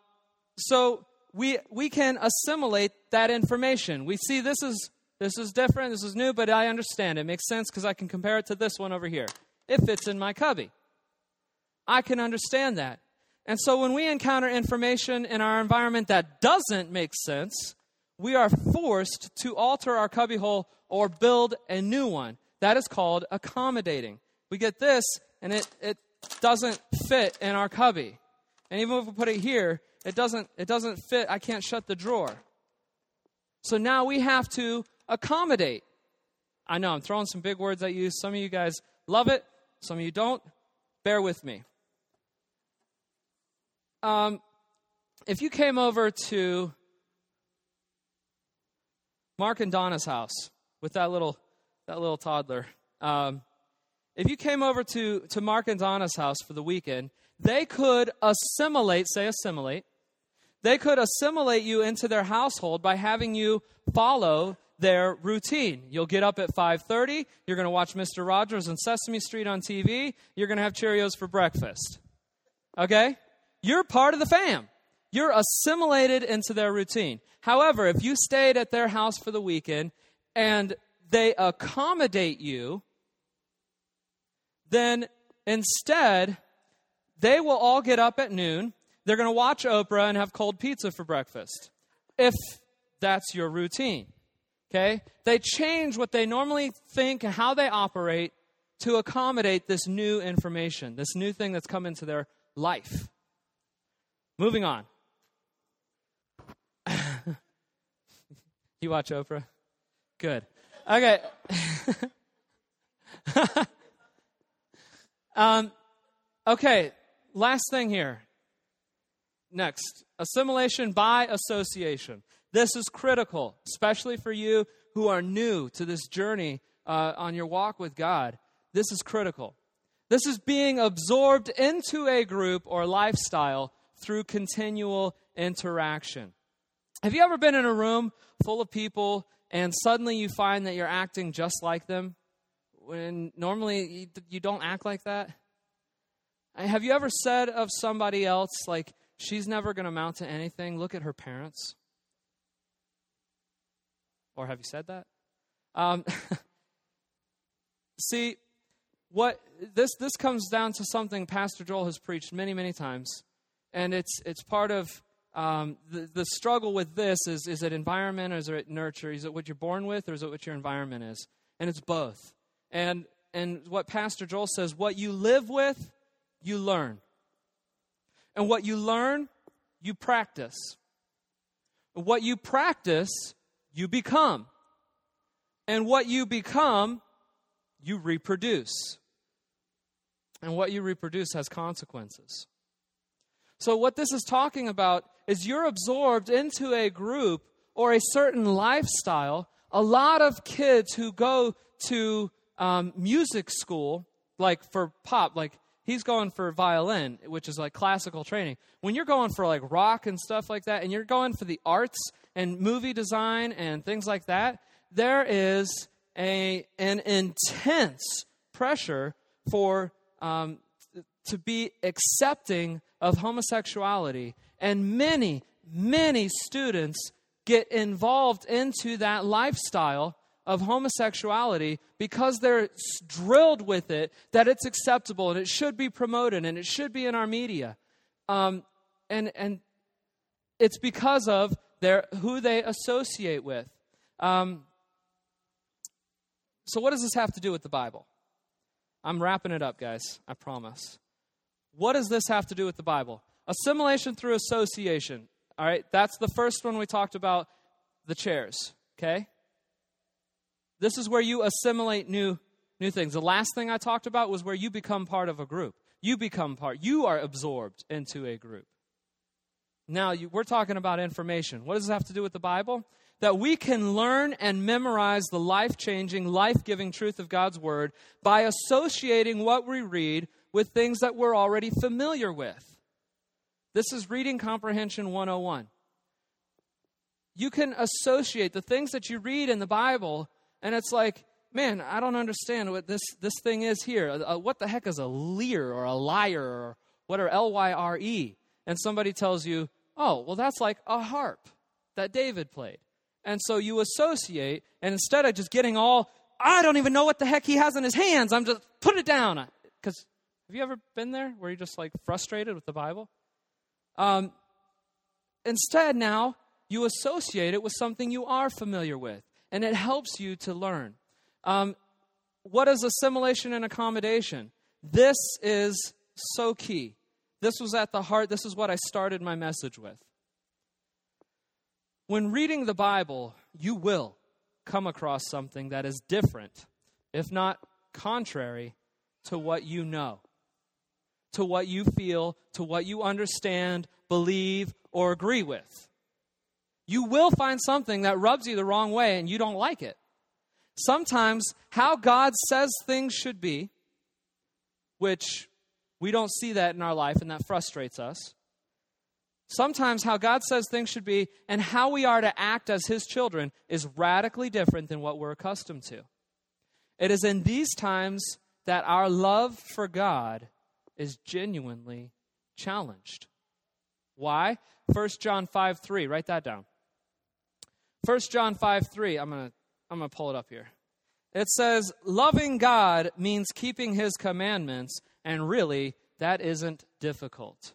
so we, we can assimilate that information. We see this is, this is different, this is new, but I understand. It makes sense because I can compare it to this one over here. It fits in my cubby. I can understand that. And so when we encounter information in our environment that doesn't make sense, we are forced to alter our cubbyhole or build a new one. That is called accommodating. We get this, and it, it doesn't fit in our cubby. And even if we put it here, it doesn't, it doesn't fit. I can't shut the drawer. So now we have to accommodate. I know I'm throwing some big words at you. Some of you guys love it, some of you don't. Bear with me. Um, if you came over to Mark and Donna's house with that little that little toddler, um, if you came over to to Mark and Donna's house for the weekend, they could assimilate, say assimilate, they could assimilate you into their household by having you follow their routine. You'll get up at 5:30, you're going to watch Mr. Rogers and Sesame Street on TV, you're going to have Cheerios for breakfast. Okay? You're part of the fam. You're assimilated into their routine. However, if you stayed at their house for the weekend and they accommodate you, then instead they will all get up at noon they're going to watch Oprah and have cold pizza for breakfast. If that's your routine. Okay? They change what they normally think and how they operate to accommodate this new information, this new thing that's come into their life. Moving on. (laughs) you watch Oprah? Good. Okay. (laughs) um, okay, last thing here. Next, assimilation by association. This is critical, especially for you who are new to this journey uh, on your walk with God. This is critical. This is being absorbed into a group or lifestyle through continual interaction. Have you ever been in a room full of people and suddenly you find that you're acting just like them when normally you don't act like that? Have you ever said of somebody else, like, she's never going to amount to anything. Look at her parents. Or have you said that? Um, (laughs) see, what this this comes down to something Pastor Joel has preached many many times, and it's it's part of um, the the struggle with this is is it environment or is it nurture? Is it what you're born with or is it what your environment is? And it's both. And and what Pastor Joel says, what you live with, you learn. And what you learn, you practice. What you practice, you become. And what you become, you reproduce. And what you reproduce has consequences. So, what this is talking about is you're absorbed into a group or a certain lifestyle. A lot of kids who go to um, music school, like for pop, like he's going for violin, which is like classical training. When you're going for like rock and stuff like that, and you're going for the arts and movie design and things like that, there is a an intense pressure for um, to be accepting of homosexuality, and many many students get involved into that lifestyle of homosexuality because they're drilled with it that it's acceptable and it should be promoted and it should be in our media. Um, and, and it's because of their, who they associate with. Um, so, what does this have to do with the Bible? I'm wrapping it up, guys. I promise. What does this have to do with the Bible? Assimilation through association. All right, that's the first one we talked about the chairs, okay? This is where you assimilate new new things. The last thing I talked about was where you become part of a group. You become part. You are absorbed into a group. Now, you, we're talking about information. What does this have to do with the Bible? That we can learn and memorize the life changing, life giving truth of God's Word by associating what we read with things that we're already familiar with. This is Reading Comprehension 101. You can associate the things that you read in the Bible, and it's like, man, I don't understand what this, this thing is here. Uh, uh what the heck is a leer or a liar or what are L Y R E? And somebody tells you, oh, well, that's like a harp that David played. And so you associate, and instead of just getting all, I don't even know what the heck he has in his hands, I'm just, put it down. Because have you ever been there where you're just like frustrated with the Bible? Um, instead, now you associate it with something you are familiar with, and it helps you to learn. Um, what is assimilation and accommodation? This is so key. This was at the heart, this is what I started my message with. When reading the Bible, you will come across something that is different, if not contrary, to what you know to what you feel, to what you understand, believe, or agree with. You will find something that rubs you the wrong way and you don't like it. Sometimes, how God says things should be, which we don't see that in our life and that frustrates us. Sometimes, how God says things should be and how we are to act as His children is radically different than what we're accustomed to. It is in these times that our love for God is genuinely challenged. Why? 1 John 5 3. Write that down. 1 John 5 3. I'm going to I'm going to pull it up here. It says, Loving God means keeping his commandments, and really, that isn't difficult.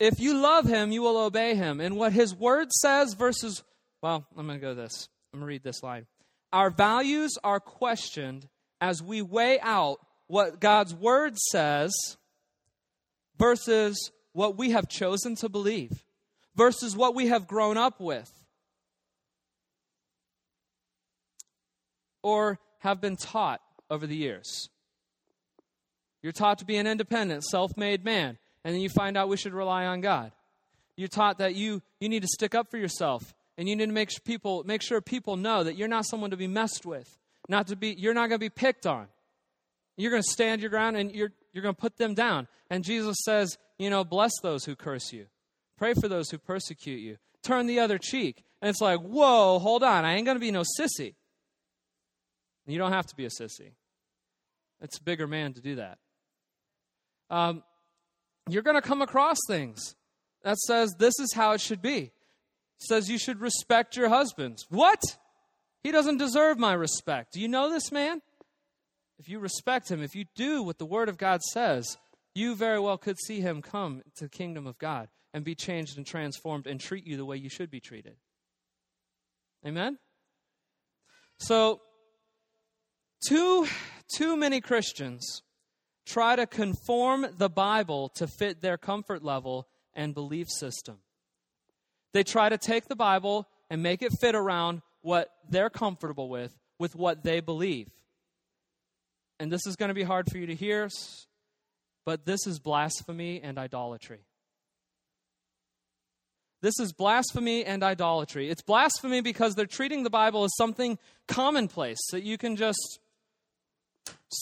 If you love him, you will obey him. And what his word says versus, well, I'm going to go this. I'm going to read this line. Our values are questioned as we weigh out what God's word says versus what we have chosen to believe, versus what we have grown up with, or have been taught over the years. You're taught to be an independent, self made man, and then you find out we should rely on God. You're taught that you, you need to stick up for yourself, and you need to make sure people make sure people know that you're not someone to be messed with, not to be you're not going to be picked on. You're going to stand your ground and you're, you're going to put them down. And Jesus says, you know, bless those who curse you, pray for those who persecute you, turn the other cheek. And it's like, whoa, hold on, I ain't going to be no sissy. You don't have to be a sissy. It's a bigger man to do that. Um, you're going to come across things that says this is how it should be. It says you should respect your husbands. What? He doesn't deserve my respect. Do you know this man? if you respect him, if you do what the Word of God says, you very well could see him come to the kingdom of God and be changed and transformed and treat you the way you should be treated. Amen? So, too, too many Christians try to conform the Bible to fit their comfort level and belief system. They try to take the Bible and make it fit around what they're comfortable with, with what they believe and this is going to be hard for you to hear, but this is blasphemy and idolatry. This is blasphemy and idolatry. It's blasphemy because they're treating the Bible as something commonplace that you can just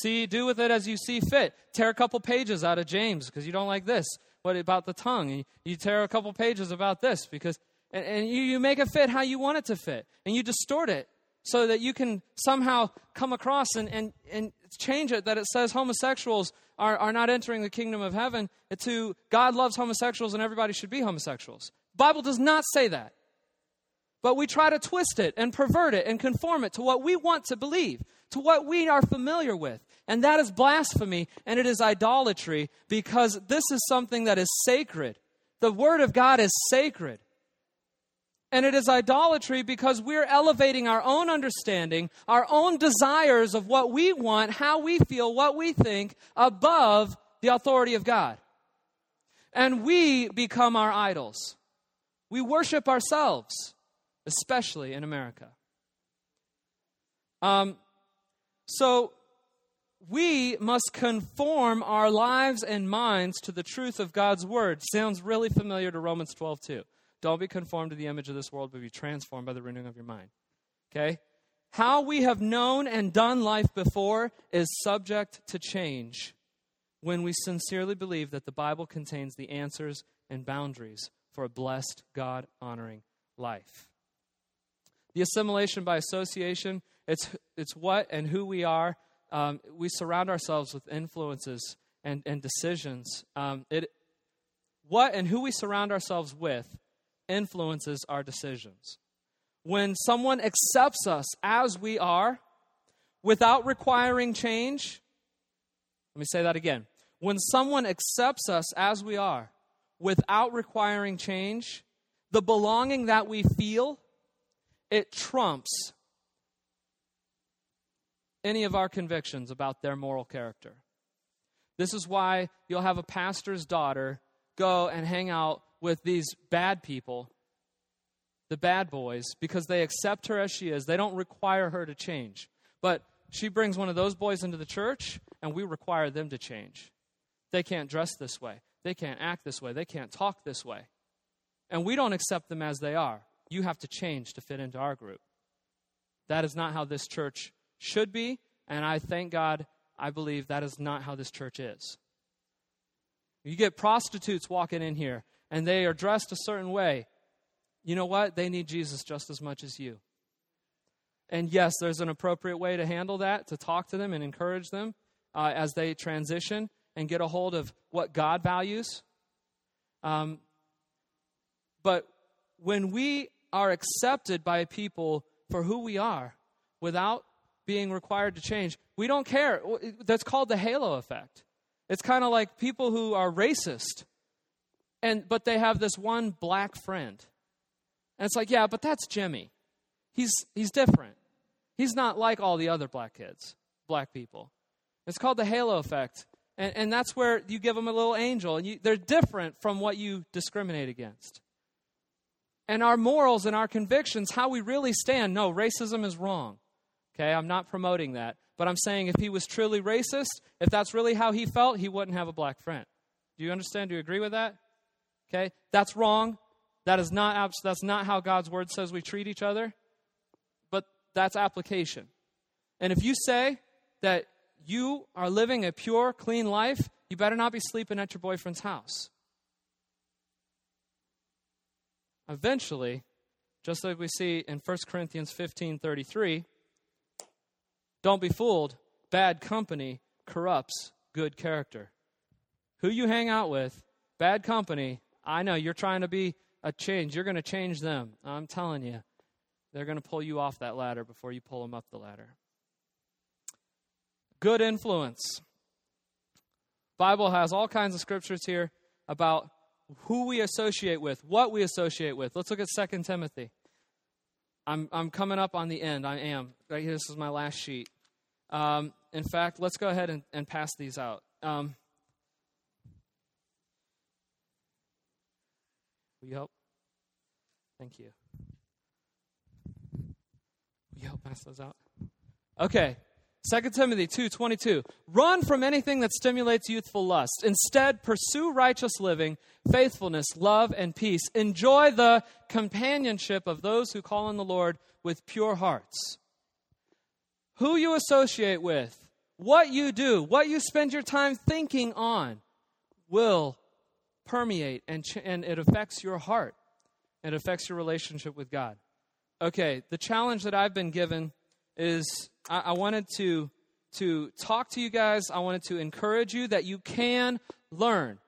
see, do with it as you see fit. Tear a couple pages out of James because you don't like this. What about the tongue? You tear a couple pages about this because, and, and you, you make it fit how you want it to fit, and you distort it so that you can somehow come across and, and, and change it that it says homosexuals are, are not entering the kingdom of heaven to God loves homosexuals and everybody should be homosexuals. Bible does not say that. But we try to twist it and pervert it and conform it to what we want to believe, to what we are familiar with. And that is blasphemy and it is idolatry because this is something that is sacred. The Word of God is sacred. And it is idolatry because we're elevating our own understanding, our own desires of what we want, how we feel, what we think above the authority of God. And we become our idols. We worship ourselves, especially in America. Um, so we must conform our lives and minds to the truth of God's word. Sounds really familiar to Romans 12 2. Don't be conformed to the image of this world, but be transformed by the renewing of your mind. Okay? How we have known and done life before is subject to change when we sincerely believe that the Bible contains the answers and boundaries for a blessed, God honoring life. The assimilation by association, it's, it's what and who we are. Um, we surround ourselves with influences and, and decisions. Um, it, what and who we surround ourselves with influences our decisions. When someone accepts us as we are without requiring change, let me say that again. When someone accepts us as we are without requiring change, the belonging that we feel, it trumps any of our convictions about their moral character. This is why you'll have a pastor's daughter go and hang out with these bad people, the bad boys, because they accept her as she is. They don't require her to change. But she brings one of those boys into the church, and we require them to change. They can't dress this way. They can't act this way. They can't talk this way. And we don't accept them as they are. You have to change to fit into our group. That is not how this church should be. And I thank God, I believe that is not how this church is. You get prostitutes walking in here and they are dressed a certain way, you know what? They need Jesus just as much as you. And yes, there's an appropriate way to handle that, to talk to them and encourage them uh, as they transition and get a hold of what God values. Um, but when we are accepted by people for who we are without being required to change, we don't care. That's called the halo effect. It's kind of like people who are racist and but they have this one black friend. And it's like, yeah, but that's Jimmy. He's he's different. He's not like all the other black kids, black people. It's called the halo effect. And, and that's where you give them a little angel. And you, they're different from what you discriminate against. And our morals and our convictions, how we really stand, no, racism is wrong. Okay, I'm not promoting that. But I'm saying if he was truly racist, if that's really how he felt, he wouldn't have a black friend. Do you understand? Do you agree with that? Okay? That's wrong. That is not that's not how God's word says we treat each other. But that's application. And if you say that you are living a pure, clean life, you better not be sleeping at your boyfriend's house. Eventually, just like we see in 1 Corinthians 15 33, don't be fooled. Bad company corrupts good character. Who you hang out with, bad company, I know you're trying to be a change. You're going to change them. I'm telling you. They're going to pull you off that ladder before you pull them up the ladder. Good influence. Bible has all kinds of scriptures here about who we associate with, what we associate with. Let's look at 2 Timothy. I'm, I'm coming up on the end. I am. Right here, this is my last sheet. Um, in fact, let's go ahead and, and pass these out. Um, Will you help? Thank you. Will you help pass those out? Okay. 2 Timothy 2:22 Run from anything that stimulates youthful lust. Instead, pursue righteous living, faithfulness, love, and peace. Enjoy the companionship of those who call on the Lord with pure hearts. Who you associate with, what you do, what you spend your time thinking on will permeate and, ch- and it affects your heart. It affects your relationship with God. Okay, the challenge that I've been given is I, I wanted to, to talk to you guys. I wanted to encourage you that you can learn.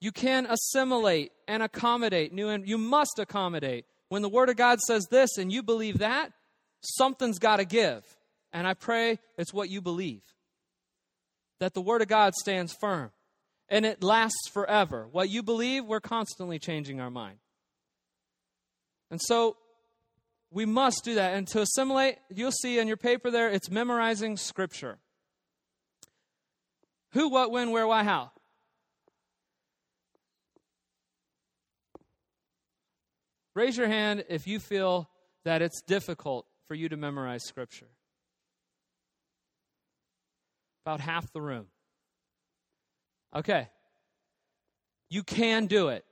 You can assimilate and accommodate new and you must accommodate. When the word of God says this and you believe that, something's got to give. And I pray it's what you believe. That the word of God stands firm and it lasts forever. What you believe, we're constantly changing our mind. And so we must do that. And to assimilate, you'll see in your paper there, it's memorizing Scripture. Who, what, when, where, why, how. Raise your hand if you feel that it's difficult for you to memorize Scripture. About half the room. Okay. You can do it.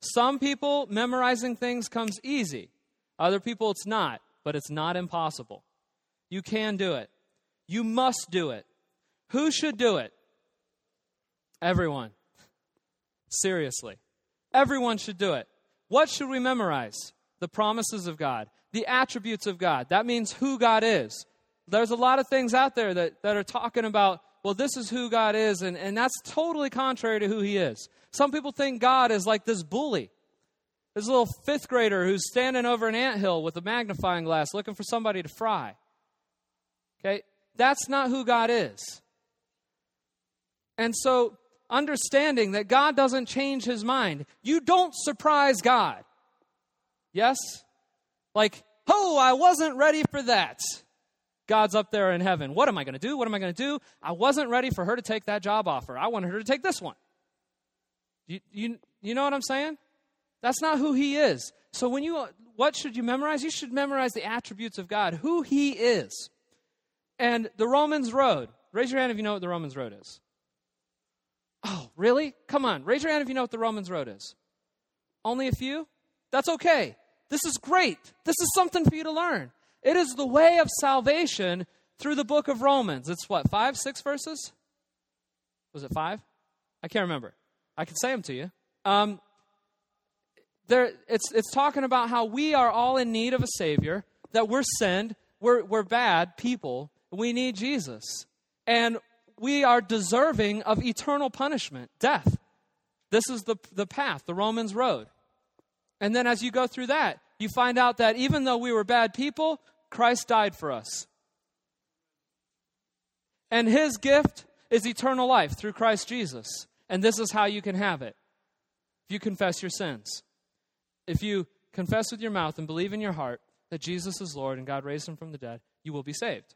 Some people, memorizing things comes easy. Other people, it's not, but it's not impossible. You can do it. You must do it. Who should do it? Everyone. Seriously. Everyone should do it. What should we memorize? The promises of God, the attributes of God. That means who God is. There's a lot of things out there that, that are talking about, well, this is who God is, and, and that's totally contrary to who He is. Some people think God is like this bully this little fifth grader who's standing over an ant hill with a magnifying glass looking for somebody to fry. Okay? That's not who God is. And so, understanding that God doesn't change his mind, you don't surprise God. Yes? Like, oh, I wasn't ready for that. God's up there in heaven. What am I going to do? What am I going to do? I wasn't ready for her to take that job offer. I wanted her to take this one. You, you, you know what I'm saying? That's not who he is. So when you what should you memorize? You should memorize the attributes of God, who he is. And the Romans road. Raise your hand if you know what the Romans road is. Oh, really? Come on. Raise your hand if you know what the Romans road is. Only a few? That's okay. This is great. This is something for you to learn. It is the way of salvation through the book of Romans. It's what, five, six verses? Was it five? I can't remember. I can say them to you. Um, there, it's, it's talking about how we are all in need of a Savior, that we're sinned, we're, we're bad people, we need Jesus. And we are deserving of eternal punishment, death. This is the, the path, the Romans road. And then as you go through that, you find out that even though we were bad people, Christ died for us. And his gift is eternal life through Christ Jesus. And this is how you can have it if you confess your sins if you confess with your mouth and believe in your heart that Jesus is Lord and God raised him from the dead, you will be saved.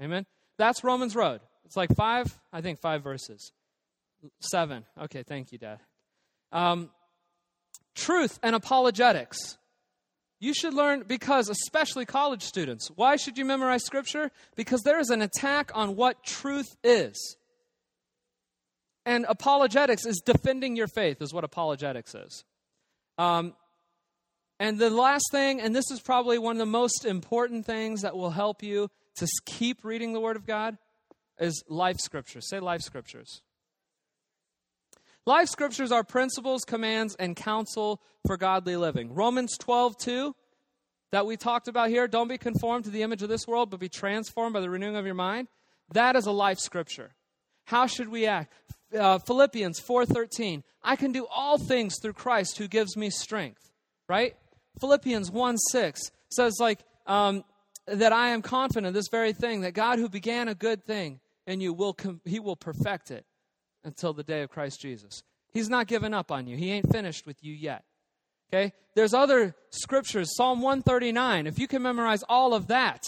Amen? That's Romans Road. It's like five, I think five verses. Seven. Okay, thank you, Dad. Um, truth and apologetics. You should learn because, especially college students, why should you memorize Scripture? Because there is an attack on what truth is. And apologetics is defending your faith, is what apologetics is. Um, and the last thing, and this is probably one of the most important things that will help you to keep reading the Word of God, is life scriptures. Say life scriptures. Life scriptures are principles, commands, and counsel for godly living. Romans 12, 2, that we talked about here, don't be conformed to the image of this world, but be transformed by the renewing of your mind. That is a life scripture. How should we act? Uh, Philippians 4:13. I can do all things through Christ who gives me strength. Right? Philippians 1 6 says, like, um, that I am confident of this very thing, that God who began a good thing in you, will com- he will perfect it until the day of Christ Jesus. He's not given up on you. He ain't finished with you yet. Okay? There's other scriptures, Psalm 139. If you can memorize all of that,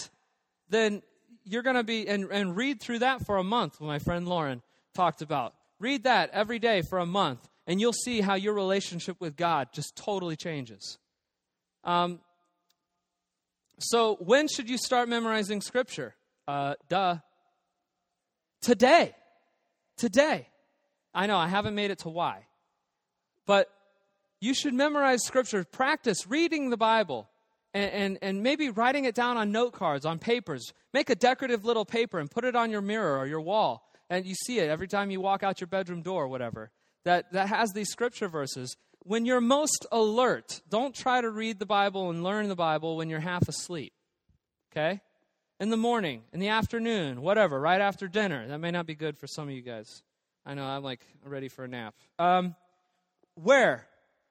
then you're going to be, and, and read through that for a month, my friend Lauren talked about. Read that every day for a month, and you'll see how your relationship with God just totally changes. Um, so, when should you start memorizing scripture? Uh, duh. Today. Today. I know, I haven't made it to why. But you should memorize scripture, practice reading the Bible, and, and, and, maybe writing it down on note cards, on papers. Make a decorative little paper and put it on your mirror or your wall. And you see it every time you walk out your bedroom door or whatever. That, that has these scripture verses when you're most alert, don't try to read the Bible and learn the Bible when you're half asleep. Okay? In the morning, in the afternoon, whatever, right after dinner. That may not be good for some of you guys. I know, I'm like ready for a nap. Um, where?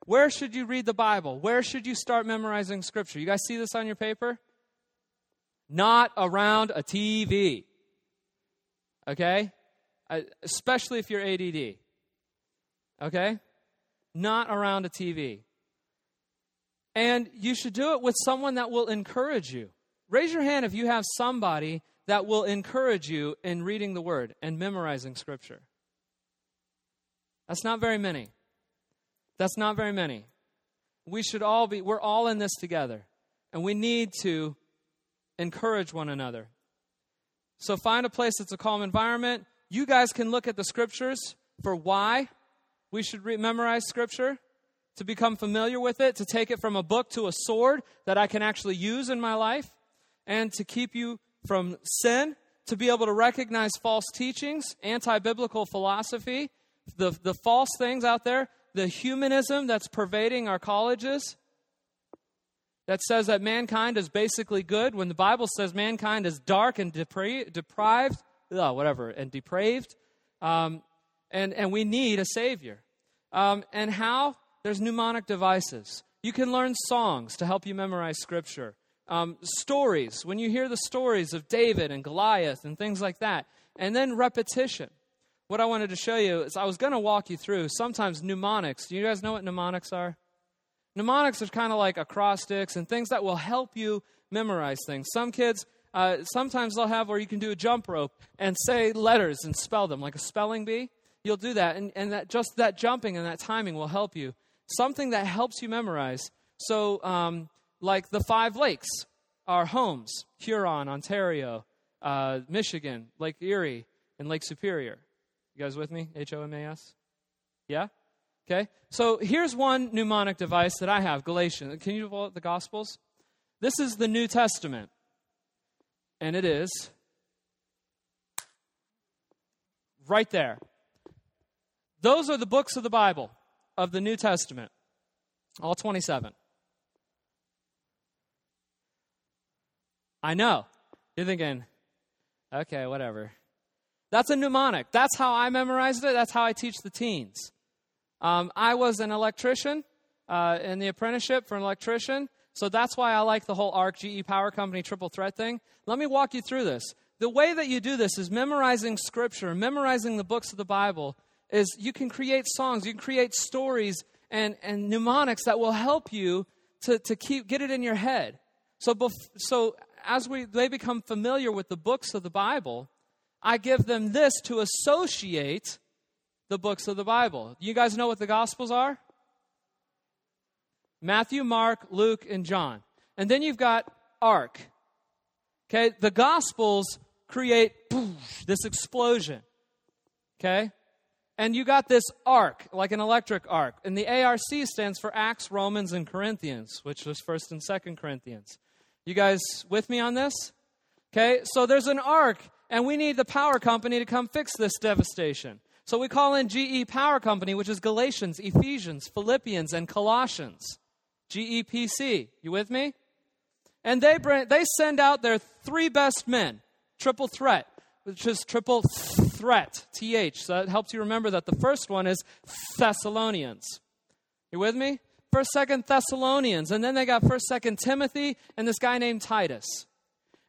Where should you read the Bible? Where should you start memorizing Scripture? You guys see this on your paper? Not around a TV. Okay? Especially if you're ADD. Okay? Not around a TV. And you should do it with someone that will encourage you. Raise your hand if you have somebody that will encourage you in reading the Word and memorizing Scripture. That's not very many. That's not very many. We should all be, we're all in this together. And we need to encourage one another. So find a place that's a calm environment. You guys can look at the scriptures for why we should re- memorize scripture, to become familiar with it, to take it from a book to a sword that I can actually use in my life, and to keep you from sin, to be able to recognize false teachings, anti biblical philosophy, the, the false things out there, the humanism that's pervading our colleges that says that mankind is basically good when the Bible says mankind is dark and depra- deprived, ugh, whatever, and depraved. Um, and, and we need a Savior. Um, and how? There's mnemonic devices. You can learn songs to help you memorize Scripture. Um, stories, when you hear the stories of David and Goliath and things like that. And then repetition what I wanted to show you is I was going to walk you through sometimes mnemonics. Do you guys know what mnemonics are? Mnemonics are kind of like acrostics and things that will help you memorize things. Some kids, uh, sometimes they'll have where you can do a jump rope and say letters and spell them, like a spelling bee. You'll do that, and, and that just that jumping and that timing will help you. Something that helps you memorize. So, um, like the five lakes are homes Huron, Ontario, uh, Michigan, Lake Erie, and Lake Superior. You guys with me? H O M A S? Yeah? Okay. So here's one mnemonic device that I have Galatians. Can you pull the Gospels? This is the New Testament. And it is right there. Those are the books of the Bible, of the New Testament, all 27. I know. You're thinking, okay, whatever. That's a mnemonic. That's how I memorized it. That's how I teach the teens. Um, I was an electrician uh, in the apprenticeship for an electrician, so that's why I like the whole ARC GE Power Company triple threat thing. Let me walk you through this. The way that you do this is memorizing scripture, memorizing the books of the Bible. Is you can create songs, you can create stories and, and mnemonics that will help you to, to keep get it in your head. So, bef- so as we they become familiar with the books of the Bible, I give them this to associate the books of the Bible. You guys know what the Gospels are? Matthew, Mark, Luke, and John. And then you've got arc. Okay, the Gospels create this explosion. Okay? And you got this arc, like an electric arc. And the ARC stands for Acts, Romans, and Corinthians, which was 1st and 2nd Corinthians. You guys with me on this? Okay, so there's an arc and we need the power company to come fix this devastation. So we call in GE Power Company, which is Galatians, Ephesians, Philippians, and Colossians. GEPC. You with me? And they bring, they send out their three best men, triple threat, which is triple threat, TH. So that helps you remember that the first one is Thessalonians. You with me? First, second Thessalonians, and then they got first, second Timothy, and this guy named Titus.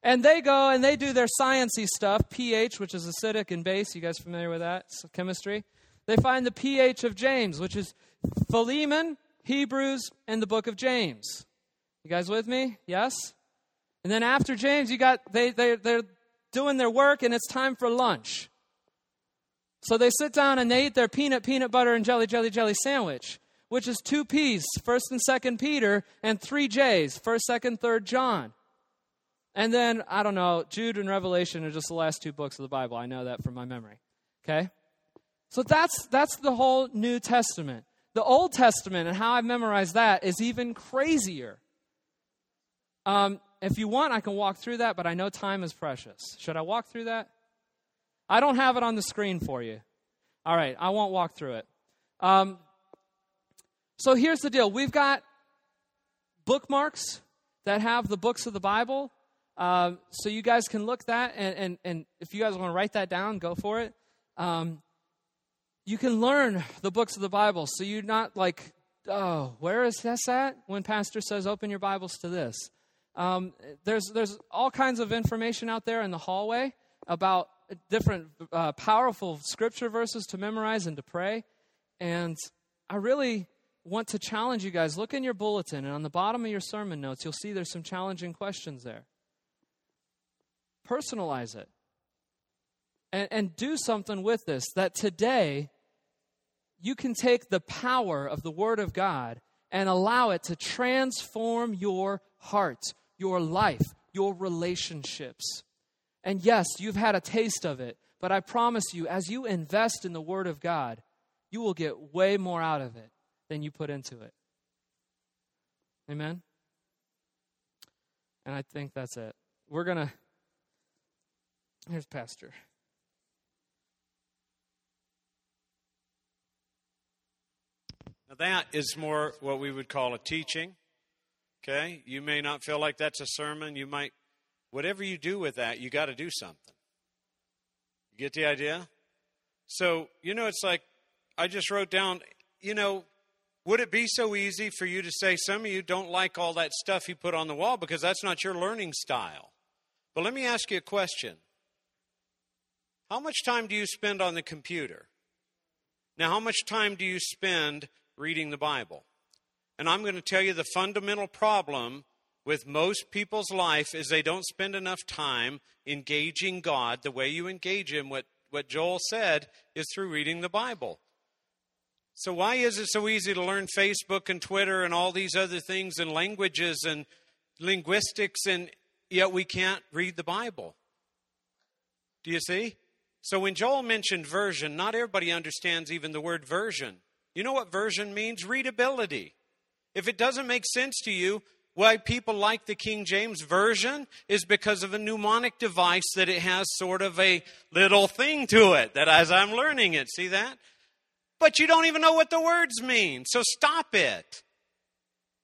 And they go and they do their sciency stuff, pH, which is acidic and base. You guys familiar with that? Chemistry. They find the pH of James, which is Philemon, Hebrews, and the book of James. You guys with me? Yes? And then after James, you got they they they're doing their work and it's time for lunch. So they sit down and they eat their peanut, peanut butter, and jelly, jelly, jelly sandwich, which is two P's, first and second Peter, and three J's, first, second, third John. And then, I don't know, Jude and Revelation are just the last two books of the Bible. I know that from my memory. Okay? So that's, that's the whole New Testament. The Old Testament and how I memorized that is even crazier. Um, if you want, I can walk through that, but I know time is precious. Should I walk through that? I don't have it on the screen for you. All right, I won't walk through it. Um, so here's the deal we've got bookmarks that have the books of the Bible um, so you guys can look that, and, and, and if you guys want to write that down, go for it. Um, you can learn the books of the Bible, so you're not like, oh, where is this at? When pastor says, open your Bibles to this. Um, there's, there's all kinds of information out there in the hallway about different uh, powerful scripture verses to memorize and to pray. And I really want to challenge you guys. Look in your bulletin, and on the bottom of your sermon notes, you'll see there's some challenging questions there. Personalize it. And, and do something with this that today you can take the power of the Word of God and allow it to transform your heart, your life, your relationships. And yes, you've had a taste of it, but I promise you, as you invest in the Word of God, you will get way more out of it than you put into it. Amen? And I think that's it. We're going to. Here's Pastor. Now, that is more what we would call a teaching. Okay? You may not feel like that's a sermon. You might, whatever you do with that, you got to do something. You get the idea? So, you know, it's like I just wrote down, you know, would it be so easy for you to say some of you don't like all that stuff you put on the wall because that's not your learning style? But let me ask you a question. How much time do you spend on the computer? Now, how much time do you spend reading the Bible? And I'm going to tell you the fundamental problem with most people's life is they don't spend enough time engaging God the way you engage Him. What, what Joel said is through reading the Bible. So, why is it so easy to learn Facebook and Twitter and all these other things and languages and linguistics, and yet we can't read the Bible? Do you see? So, when Joel mentioned version, not everybody understands even the word version. You know what version means? Readability. If it doesn't make sense to you, why people like the King James Version is because of a mnemonic device that it has sort of a little thing to it that as I'm learning it, see that? but you don't even know what the words mean. So stop it.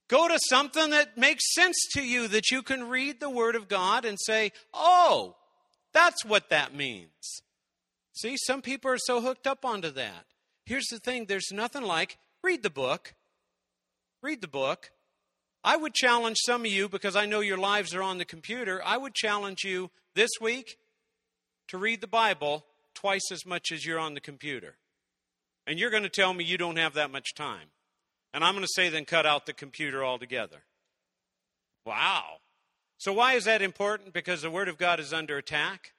Go to something that makes sense to you that you can read the Word of God and say, oh, that's what that means. See, some people are so hooked up onto that. Here's the thing there's nothing like read the book. Read the book. I would challenge some of you, because I know your lives are on the computer, I would challenge you this week to read the Bible twice as much as you're on the computer. And you're going to tell me you don't have that much time. And I'm going to say, then cut out the computer altogether. Wow. So, why is that important? Because the Word of God is under attack.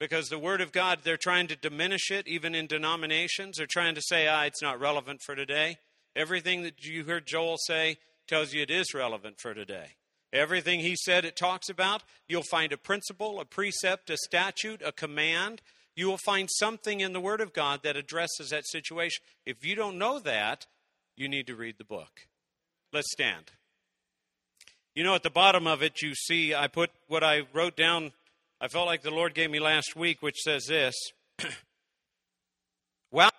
Because the Word of God, they're trying to diminish it, even in denominations. They're trying to say, ah, it's not relevant for today. Everything that you heard Joel say tells you it is relevant for today. Everything he said it talks about, you'll find a principle, a precept, a statute, a command you will find something in the Word of God that addresses that situation. If you don't know that, you need to read the book. Let's stand. You know, at the bottom of it, you see, I put what I wrote down, I felt like the Lord gave me last week, which says this (clears throat) While